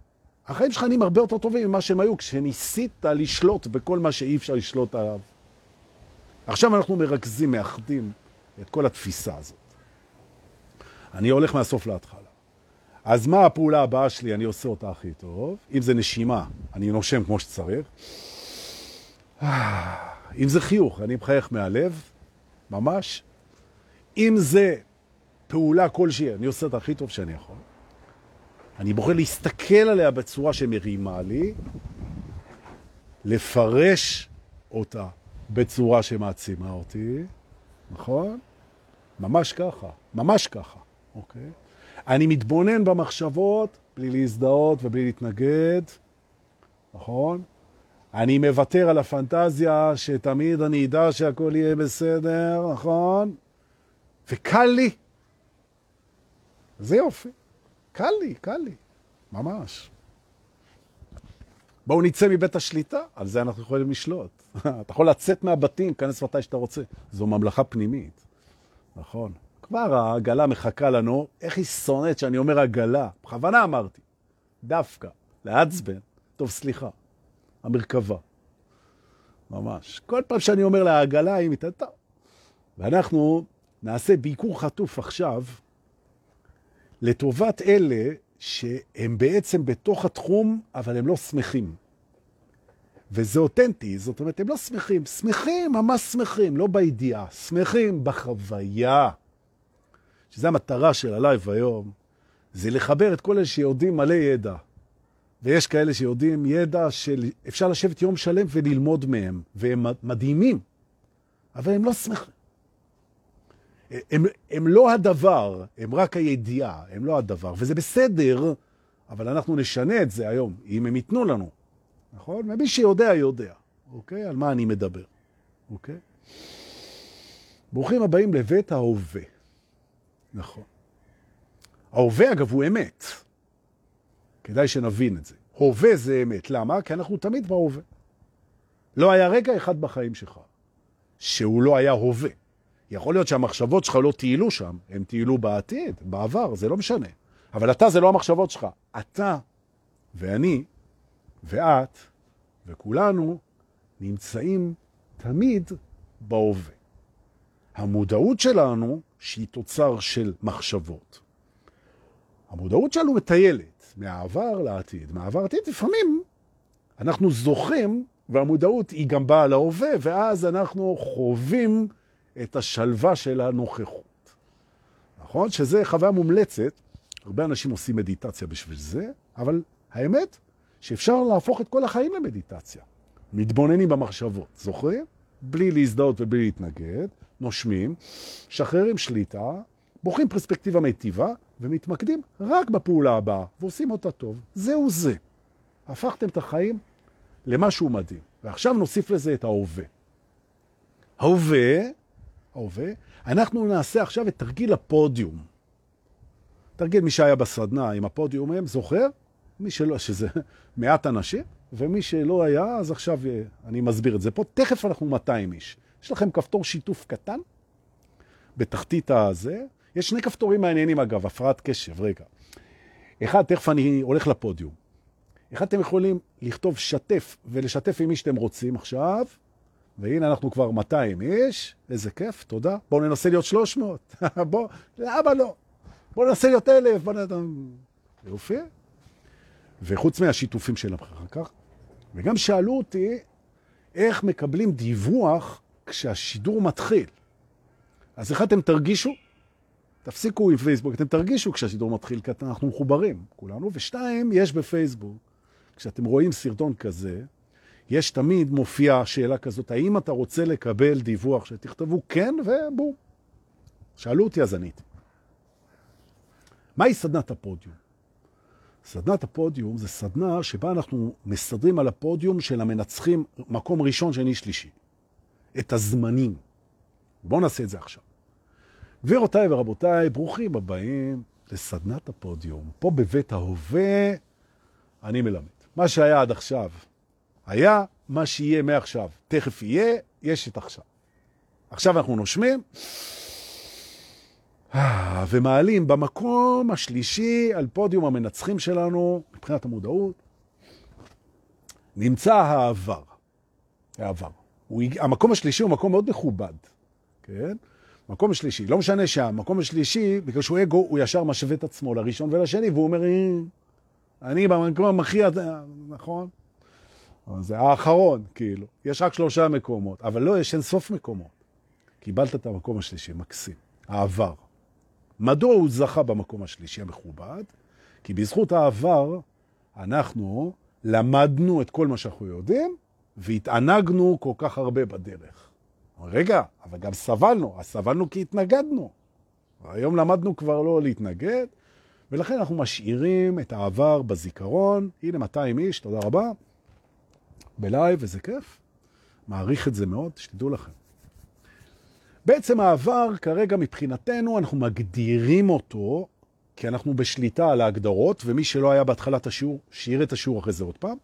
החיים שלך נהיים הרבה יותר טובים ממה שהם היו כשניסית לשלוט בכל מה שאי אפשר לשלוט עליו. עכשיו אנחנו מרכזים, מאחדים את כל התפיסה הזאת. אני הולך מהסוף להתחלה. אז מה הפעולה הבאה שלי? אני עושה אותה הכי טוב. אם זה נשימה, אני נושם כמו שצריך. (sighs) אם זה חיוך, אני מחייך מהלב, ממש. אם זה פעולה כלשהי, אני עושה את הכי טוב שאני יכול. אני בוחר להסתכל עליה בצורה שמרימה לי, לפרש אותה בצורה שמעצימה אותי, נכון? ממש ככה, ממש ככה, אוקיי? אני מתבונן במחשבות בלי להזדהות ובלי להתנגד, נכון? אני מוותר על הפנטזיה שתמיד אני אדע שהכל יהיה בסדר, נכון? וקל לי. זה יופי. קל לי, קל לי. ממש. בואו נצא מבית השליטה, על זה אנחנו יכולים לשלוט. (laughs) אתה יכול לצאת מהבתים, כנס מתי שאתה רוצה. זו ממלכה פנימית. נכון. כבר העגלה מחכה לנו, איך היא שונאת שאני אומר עגלה. בכוונה אמרתי. דווקא, לעצבן. טוב, סליחה. המרכבה. ממש. כל פעם שאני אומר לעגלה, היא מתעטה. ואנחנו נעשה ביקור חטוף עכשיו לטובת אלה שהם בעצם בתוך התחום, אבל הם לא שמחים. וזה אותנטי, זאת אומרת, הם לא שמחים. שמחים, ממש שמחים, לא בידיעה. שמחים בחוויה. שזו המטרה של הלייב היום, זה לחבר את כל אלה שיודעים מלא ידע. ויש כאלה שיודעים ידע שאפשר לשבת יום שלם וללמוד מהם, והם מדהימים, אבל הם לא שמחים. הם, הם לא הדבר, הם רק הידיעה, הם לא הדבר, וזה בסדר, אבל אנחנו נשנה את זה היום, אם הם ייתנו לנו, נכון? ומי שיודע, יודע, אוקיי? על מה אני מדבר, אוקיי? ברוכים הבאים לבית ההווה. נכון. ההווה, אגב, הוא אמת. כדאי שנבין את זה. הווה זה אמת. למה? כי אנחנו תמיד בהווה. לא היה רגע אחד בחיים שלך שהוא לא היה הווה. יכול להיות שהמחשבות שלך לא טיילו שם, הם טיילו בעתיד, בעבר, זה לא משנה. אבל אתה זה לא המחשבות שלך. אתה ואני ואת וכולנו נמצאים תמיד בהווה. המודעות שלנו, שהיא תוצר של מחשבות. המודעות שלנו מטיילת מהעבר לעתיד. מהעבר לעתיד לפעמים אנחנו זוכים, והמודעות היא גם באה להווה, ואז אנחנו חווים את השלווה של הנוכחות. נכון? שזה חוויה מומלצת. הרבה אנשים עושים מדיטציה בשביל זה, אבל האמת שאפשר להפוך את כל החיים למדיטציה. מתבוננים במחשבות, זוכרים? בלי להזדהות ובלי להתנגד, נושמים, שחררים שליטה, בוחרים פרספקטיבה מיטיבה ומתמקדים רק בפעולה הבאה ועושים אותה טוב. זהו זה. הפכתם את החיים למשהו מדהים. ועכשיו נוסיף לזה את ההווה. ההווה ההווה. אנחנו נעשה עכשיו את תרגיל הפודיום. תרגיל מי שהיה בסדנה עם הפודיום הם, זוכר? מי שלא, שזה מעט אנשים, ומי שלא היה, אז עכשיו אה, אני מסביר את זה פה. תכף אנחנו 200 איש. יש לכם כפתור שיתוף קטן בתחתית הזה. יש שני כפתורים מעניינים אגב, הפרעת קשב, רגע. אחד, תכף אני הולך לפודיום. אחד, אתם יכולים לכתוב שתף ולשתף עם מי שאתם רוצים עכשיו, והנה אנחנו כבר 200 איש, איזה כיף, תודה. בואו ננסה להיות 300. (laughs) בואו, למה לא? בואו ננסה להיות 1,000. בואו ננסה... יופי. וחוץ מהשיתופים שלהם אחר כך, וגם שאלו אותי איך מקבלים דיווח כשהשידור מתחיל. אז איך אתם תרגישו, תפסיקו עם פייסבוק, אתם תרגישו כשהשידור מתחיל, כי אנחנו מחוברים, כולנו. ושתיים, יש בפייסבוק, כשאתם רואים סרטון כזה, יש תמיד מופיע שאלה כזאת, האם אתה רוצה לקבל דיווח שתכתבו כן ובום. שאלו אותי אז עניתי. מהי סדנת הפודיום? סדנת הפודיום זה סדנה שבה אנחנו מסדרים על הפודיום של המנצחים מקום ראשון, שני, שלישי. את הזמנים. בואו נעשה את זה עכשיו. גבירותיי ורבותיי, ברוכים הבאים לסדנת הפודיום. פה בבית ההווה אני מלמד. מה שהיה עד עכשיו היה מה שיהיה מעכשיו. תכף יהיה, יש את עכשיו. עכשיו אנחנו נושמים, ומעלים במקום השלישי על פודיום המנצחים שלנו, מבחינת המודעות, נמצא העבר. העבר. הוא, המקום השלישי הוא מקום מאוד מכובד, כן? מקום השלישי. לא משנה שהמקום השלישי, בגלל שהוא אגו, הוא ישר משווה את עצמו לראשון ולשני, והוא אומר, אה, אני במקום הכי... נכון? זה האחרון, כאילו. יש רק שלושה מקומות, אבל לא, יש אין סוף מקומות. קיבלת את המקום השלישי, מקסים. העבר. מדוע הוא זכה במקום השלישי המכובד? כי בזכות העבר אנחנו למדנו את כל מה שאנחנו יודעים, והתענגנו כל כך הרבה בדרך. רגע, אבל גם סבלנו, אז סבלנו כי התנגדנו. היום למדנו כבר לא להתנגד, ולכן אנחנו משאירים את העבר בזיכרון. הנה 200 איש, תודה רבה. בלייב, וזה כיף. מעריך את זה מאוד, שתדעו לכם. בעצם העבר כרגע מבחינתנו, אנחנו מגדירים אותו, כי אנחנו בשליטה על ההגדרות, ומי שלא היה בהתחלת השיעור, שיעיר את השיעור אחרי זה עוד פעם.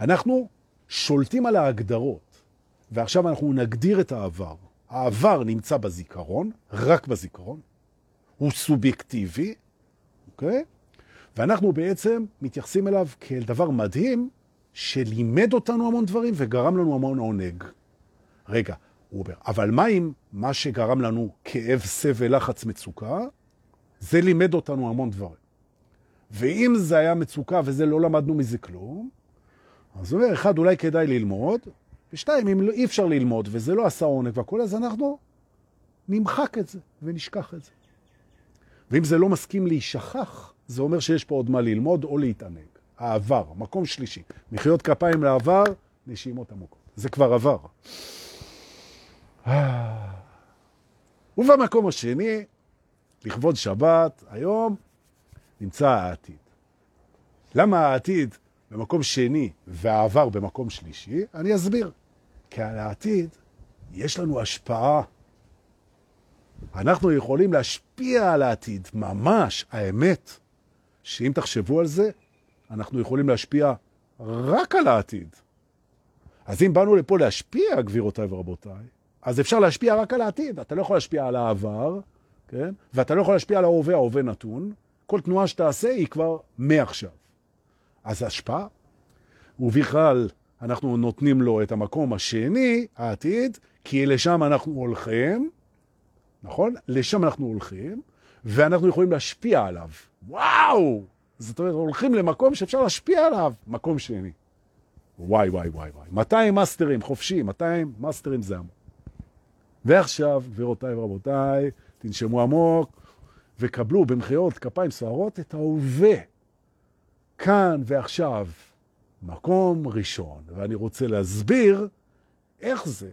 אנחנו שולטים על ההגדרות, ועכשיו אנחנו נגדיר את העבר. העבר נמצא בזיכרון, רק בזיכרון, הוא סובייקטיבי, אוקיי? ואנחנו בעצם מתייחסים אליו כאל דבר מדהים, שלימד אותנו המון דברים וגרם לנו המון עונג. רגע, הוא אומר, אבל מה אם מה שגרם לנו כאב, סבל, לחץ, מצוקה, זה לימד אותנו המון דברים. ואם זה היה מצוקה וזה לא למדנו מזה כלום, אז הוא אומר, אחד, אולי כדאי ללמוד, ושתיים, אם לא, אי אפשר ללמוד וזה לא עשה עונג והכל, אז אנחנו נמחק את זה ונשכח את זה. ואם זה לא מסכים להישכח, זה אומר שיש פה עוד מה ללמוד או להתענג. העבר, מקום שלישי. מחיאות כפיים לעבר, נשימות עמוקות. זה כבר עבר. ובמקום השני, לכבוד שבת, היום, נמצא העתיד. למה העתיד במקום שני והעבר במקום שלישי? אני אסביר. כי על העתיד יש לנו השפעה. אנחנו יכולים להשפיע על העתיד, ממש. האמת, שאם תחשבו על זה, אנחנו יכולים להשפיע רק על העתיד. אז אם באנו לפה להשפיע, גבירותיי ורבותיי, אז אפשר להשפיע רק על העתיד. אתה לא יכול להשפיע על העבר, כן? ואתה לא יכול להשפיע על ההווה, ההווה נתון. כל תנועה שתעשה היא כבר מעכשיו. אז השפעה, ובכלל אנחנו נותנים לו את המקום השני, העתיד, כי לשם אנחנו הולכים, נכון? לשם אנחנו הולכים, ואנחנו יכולים להשפיע עליו. וואו! זאת אומרת, הולכים למקום שאפשר להשפיע עליו, מקום שני. וואי, וואי, וואי, וואי. 200 מאסטרים, חופשי, 200 מאסטרים זה המון. ועכשיו, גבירותיי ורבותיי, תנשמו עמוק וקבלו במחיאות כפיים סוערות את ההווה. כאן ועכשיו, מקום ראשון. ואני רוצה להסביר איך זה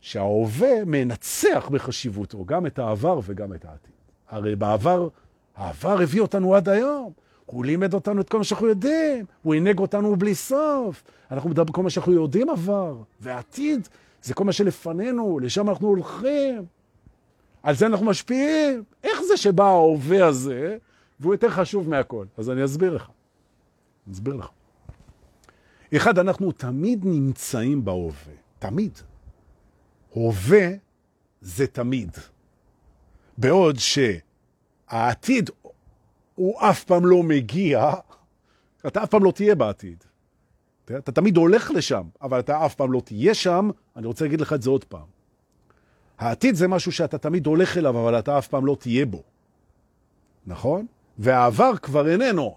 שההווה מנצח בחשיבותו גם את העבר וגם את העתיד. הרי בעבר, העבר הביא אותנו עד היום. הוא לימד אותנו את כל מה שאנחנו יודעים, הוא הנהג אותנו בלי סוף. אנחנו מדברים כל מה שאנחנו יודעים עבר, והעתיד זה כל מה שלפנינו, לשם אנחנו הולכים. על זה אנחנו משפיעים. איך זה שבא ההווה הזה, והוא יותר חשוב מהכל? אז אני אסביר לך. אסביר לך. אחד, אנחנו תמיד נמצאים בהווה. תמיד. הווה זה תמיד. בעוד שהעתיד הוא אף פעם לא מגיע, אתה אף פעם לא תהיה בעתיד. אתה תמיד הולך לשם, אבל אתה אף פעם לא תהיה שם, אני רוצה להגיד לך את זה עוד פעם. העתיד זה משהו שאתה תמיד הולך אליו, אבל אתה אף פעם לא תהיה בו. נכון? והעבר כבר איננו.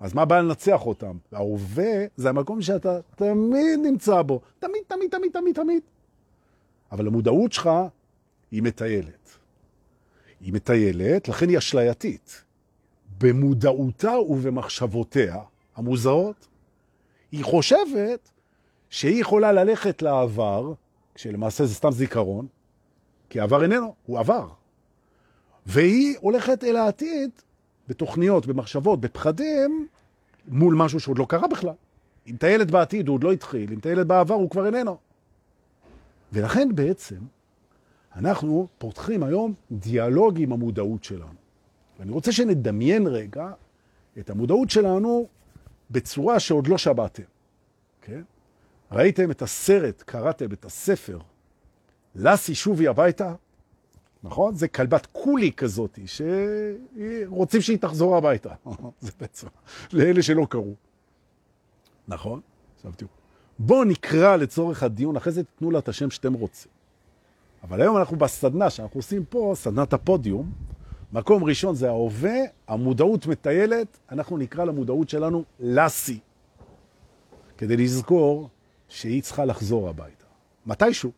אז מה בא לנצח אותם? ההווה זה המקום שאתה תמיד נמצא בו. תמיד, תמיד, תמיד, תמיד, תמיד. אבל המודעות שלך היא מטיילת. היא מטיילת, לכן היא אשלייתית. במודעותה ובמחשבותיה המוזרות, היא חושבת שהיא יכולה ללכת לעבר, כשלמעשה זה סתם זיכרון, כי העבר איננו, הוא עבר. והיא הולכת אל העתיד בתוכניות, במחשבות, בפחדים, מול משהו שעוד לא קרה בכלל. אם טיילת בעתיד הוא עוד לא התחיל, אם טיילת בעבר הוא כבר איננו. ולכן בעצם אנחנו פותחים היום דיאלוג עם המודעות שלנו. ואני רוצה שנדמיין רגע את המודעות שלנו בצורה שעוד לא שבעתם. כן? ראיתם את הסרט, קראתם את הספר, לסי שובי הביתה, נכון? זה כלבת קולי כזאת, שרוצים שהיא תחזור הביתה. (laughs) זה בעצם, לאלה שלא קראו. נכון? עכשיו תראו. בואו נקרא לצורך הדיון, אחרי זה תתנו לה את השם שאתם רוצים. אבל היום אנחנו בסדנה שאנחנו עושים פה, סדנת הפודיום, מקום ראשון זה ההווה, המודעות מטיילת, אנחנו נקרא למודעות שלנו לסי, כדי לזכור שהיא צריכה לחזור הביתה. מתישהו.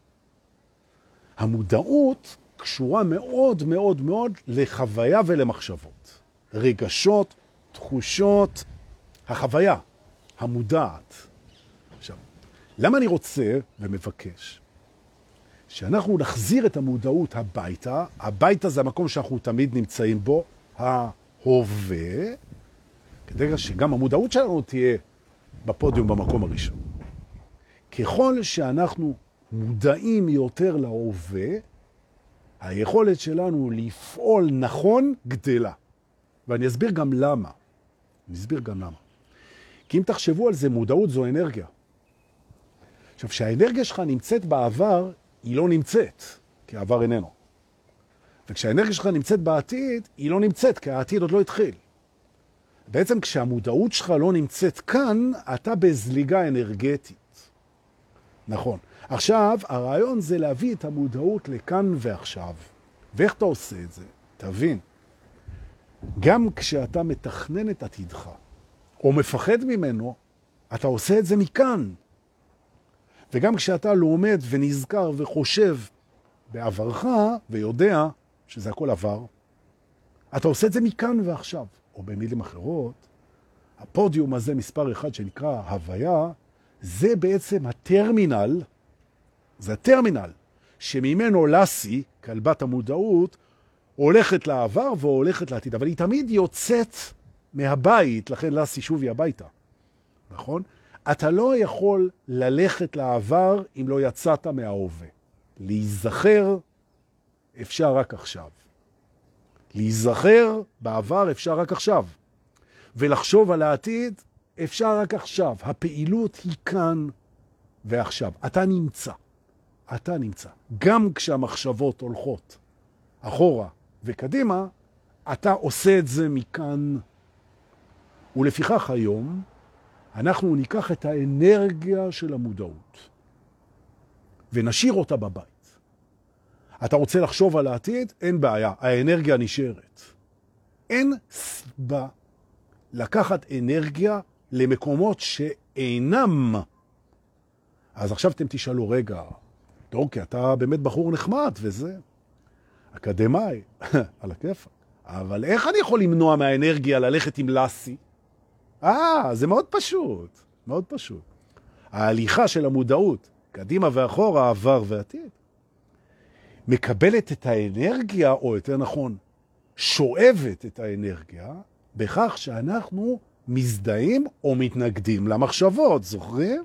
המודעות קשורה מאוד מאוד מאוד לחוויה ולמחשבות. רגשות, תחושות, החוויה, המודעת. עכשיו, למה אני רוצה ומבקש שאנחנו נחזיר את המודעות הביתה, הביתה זה המקום שאנחנו תמיד נמצאים בו, ההווה, כדי שגם המודעות שלנו תהיה בפודיום במקום הראשון. ככל שאנחנו מודעים יותר להווה, היכולת שלנו לפעול נכון גדלה. ואני אסביר גם למה. אני אסביר גם למה. כי אם תחשבו על זה, מודעות זו אנרגיה. עכשיו, כשהאנרגיה שלך נמצאת בעבר, היא לא נמצאת, כי העבר איננו. וכשהאנרגיה שלך נמצאת בעתיד, היא לא נמצאת, כי העתיד עוד לא התחיל. בעצם כשהמודעות שלך לא נמצאת כאן, אתה בזליגה אנרגטית. נכון. עכשיו, הרעיון זה להביא את המודעות לכאן ועכשיו. ואיך אתה עושה את זה? תבין. גם כשאתה מתכנן את עתידך, או מפחד ממנו, אתה עושה את זה מכאן. וגם כשאתה לומד ונזכר וחושב בעברך ויודע שזה הכל עבר, אתה עושה את זה מכאן ועכשיו. או במילים אחרות, הפודיום הזה, מספר אחד, שנקרא הוויה, זה בעצם הטרמינל, זה הטרמינל, שממנו לסי, כלבת המודעות, הולכת לעבר והולכת לעתיד, אבל היא תמיד יוצאת מהבית, לכן לסי שובי הביתה, נכון? אתה לא יכול ללכת לעבר אם לא יצאת מההווה. להיזכר אפשר רק עכשיו. להיזכר בעבר אפשר רק עכשיו. ולחשוב על העתיד אפשר רק עכשיו. הפעילות היא כאן ועכשיו. אתה נמצא. אתה נמצא. גם כשהמחשבות הולכות אחורה וקדימה, אתה עושה את זה מכאן. ולפיכך היום אנחנו ניקח את האנרגיה של המודעות ונשאיר אותה בבית. אתה רוצה לחשוב על העתיד? אין בעיה, האנרגיה נשארת. אין סיבה לקחת אנרגיה למקומות שאינם. אז עכשיו אתם תשאלו, רגע, אוקיי, אתה באמת בחור נחמד וזה, אקדמאי, (laughs) על הכיפה. אבל איך אני יכול למנוע מהאנרגיה ללכת עם לסי? אה, זה מאוד פשוט, מאוד פשוט. ההליכה של המודעות, קדימה ואחורה, עבר ועתיד, מקבלת את האנרגיה, או יותר נכון, שואבת את האנרגיה, בכך שאנחנו מזדהים או מתנגדים למחשבות, זוכרים?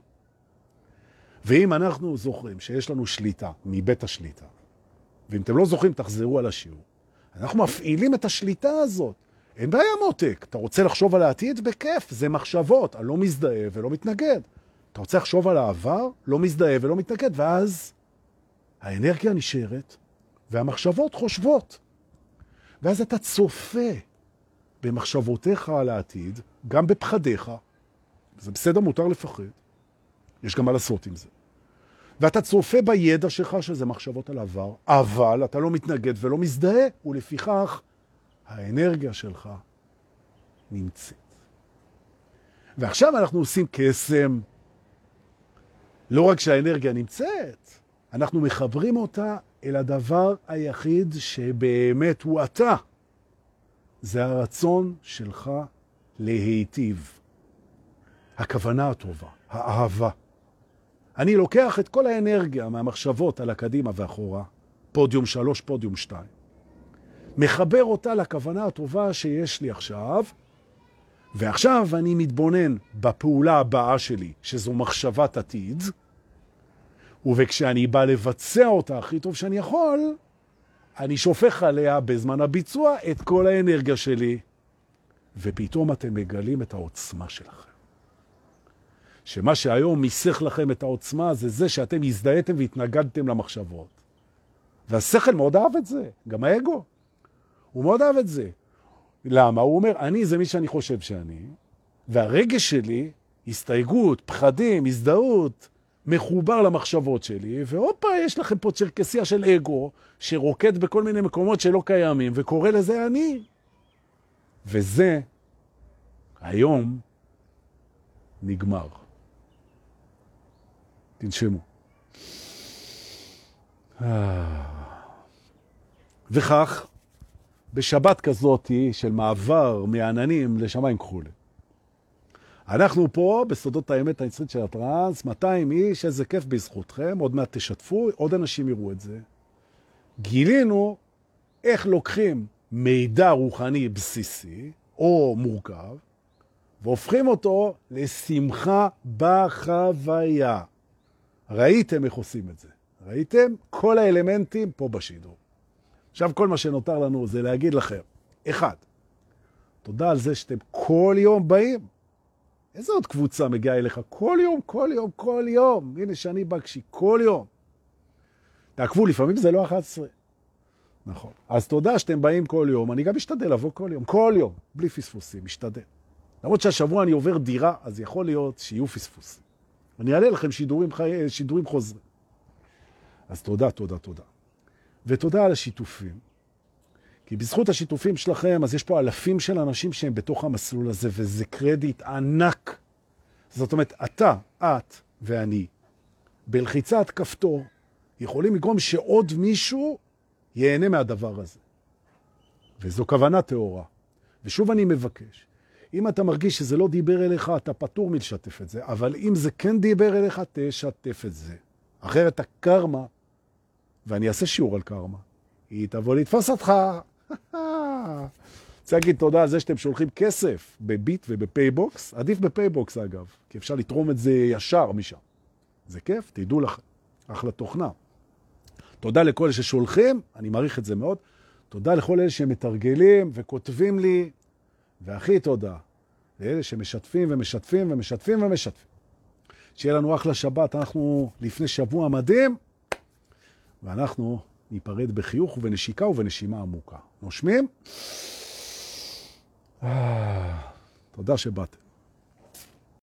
ואם אנחנו זוכרים שיש לנו שליטה מבית השליטה, ואם אתם לא זוכרים, תחזרו על השיעור, אנחנו מפעילים את השליטה הזאת. אין בעיה מותק, אתה רוצה לחשוב על העתיד? בכיף, זה מחשבות, אני לא מזדהה ולא מתנגד. אתה רוצה לחשוב על העבר? לא מזדהה ולא מתנגד, ואז האנרגיה נשארת והמחשבות חושבות. ואז אתה צופה במחשבותיך על העתיד, גם בפחדיך, זה בסדר, מותר לפחד, יש גם מה לעשות עם זה. ואתה צופה בידע שלך שזה מחשבות על עבר, אבל אתה לא מתנגד ולא מזדהה, ולפיכך האנרגיה שלך נמצאת. ועכשיו אנחנו עושים קסם. לא רק שהאנרגיה נמצאת, אנחנו מחברים אותה אל הדבר היחיד שבאמת הוא אתה. זה הרצון שלך להיטיב. הכוונה הטובה, האהבה. אני לוקח את כל האנרגיה מהמחשבות על הקדימה ואחורה, פודיום שלוש, פודיום שתיים, מחבר אותה לכוונה הטובה שיש לי עכשיו, ועכשיו אני מתבונן בפעולה הבאה שלי, שזו מחשבת עתיד, וכשאני בא לבצע אותה הכי טוב שאני יכול, אני שופך עליה בזמן הביצוע את כל האנרגיה שלי, ופתאום אתם מגלים את העוצמה שלכם. שמה שהיום מיסך לכם את העוצמה זה זה שאתם הזדהיתם והתנגדתם למחשבות. והשכל מאוד אהב את זה, גם האגו. הוא מאוד אהב את זה. למה? הוא אומר, אני זה מי שאני חושב שאני, והרגש שלי, הסתייגות, פחדים, הזדהות, מחובר למחשבות שלי, והופה, יש לכם פה צ'רקסיה של אגו, שרוקד בכל מיני מקומות שלא קיימים, וקורא לזה אני. וזה היום נגמר. תנשמו. וכך, בשבת כזאת של מעבר מעננים לשמיים כחולים, אנחנו פה בסודות האמת היצרית של הטרנס, 200 איש, איזה כיף בזכותכם, עוד מעט תשתפו, עוד אנשים יראו את זה. גילינו איך לוקחים מידע רוחני בסיסי או מורכב, והופכים אותו לשמחה בחוויה. ראיתם איך עושים את זה. ראיתם? כל האלמנטים פה בשידור. עכשיו כל מה שנותר לנו זה להגיד לכם, אחד, תודה על זה שאתם כל יום באים. איזה עוד קבוצה מגיעה אליך? כל יום, כל יום, כל יום. הנה שאני בקשי, כל יום. תעקבו, לפעמים זה לא 11. נכון. אז תודה שאתם באים כל יום. אני גם משתדל לבוא כל יום, כל יום, בלי פספוסים, משתדל. למרות שהשבוע אני עובר דירה, אז יכול להיות שיהיו פספוסים. אני אעלה לכם שידורים, חי... שידורים חוזרים. אז תודה, תודה, תודה. ותודה על השיתופים. כי בזכות השיתופים שלכם, אז יש פה אלפים של אנשים שהם בתוך המסלול הזה, וזה קרדיט ענק. זאת אומרת, אתה, את ואני, בלחיצת כפתור, יכולים לגרום שעוד מישהו ייהנה מהדבר הזה. וזו כוונה תאורה. ושוב אני מבקש, אם אתה מרגיש שזה לא דיבר אליך, אתה פטור מלשתף את זה, אבל אם זה כן דיבר אליך, תשתף את זה. אחרת הקרמה, ואני אעשה שיעור על קרמה, היא תבוא לתפוס אותך. (laughs) רוצה להגיד תודה על זה שאתם שולחים כסף בביט ובפייבוקס, עדיף בפייבוקס אגב, כי אפשר לתרום את זה ישר משם. זה כיף, תדעו לכם, אחלה תוכנה. תודה לכל אלה ששולחים, אני מעריך את זה מאוד. תודה לכל אלה שמתרגלים וכותבים לי, והכי תודה לאלה שמשתפים ומשתפים ומשתפים ומשתפים. שיהיה לנו אחלה שבת, אנחנו לפני שבוע מדהים, ואנחנו ניפרד בחיוך ובנשיקה ובנשימה עמוקה. נושמים? תודה שבאתם.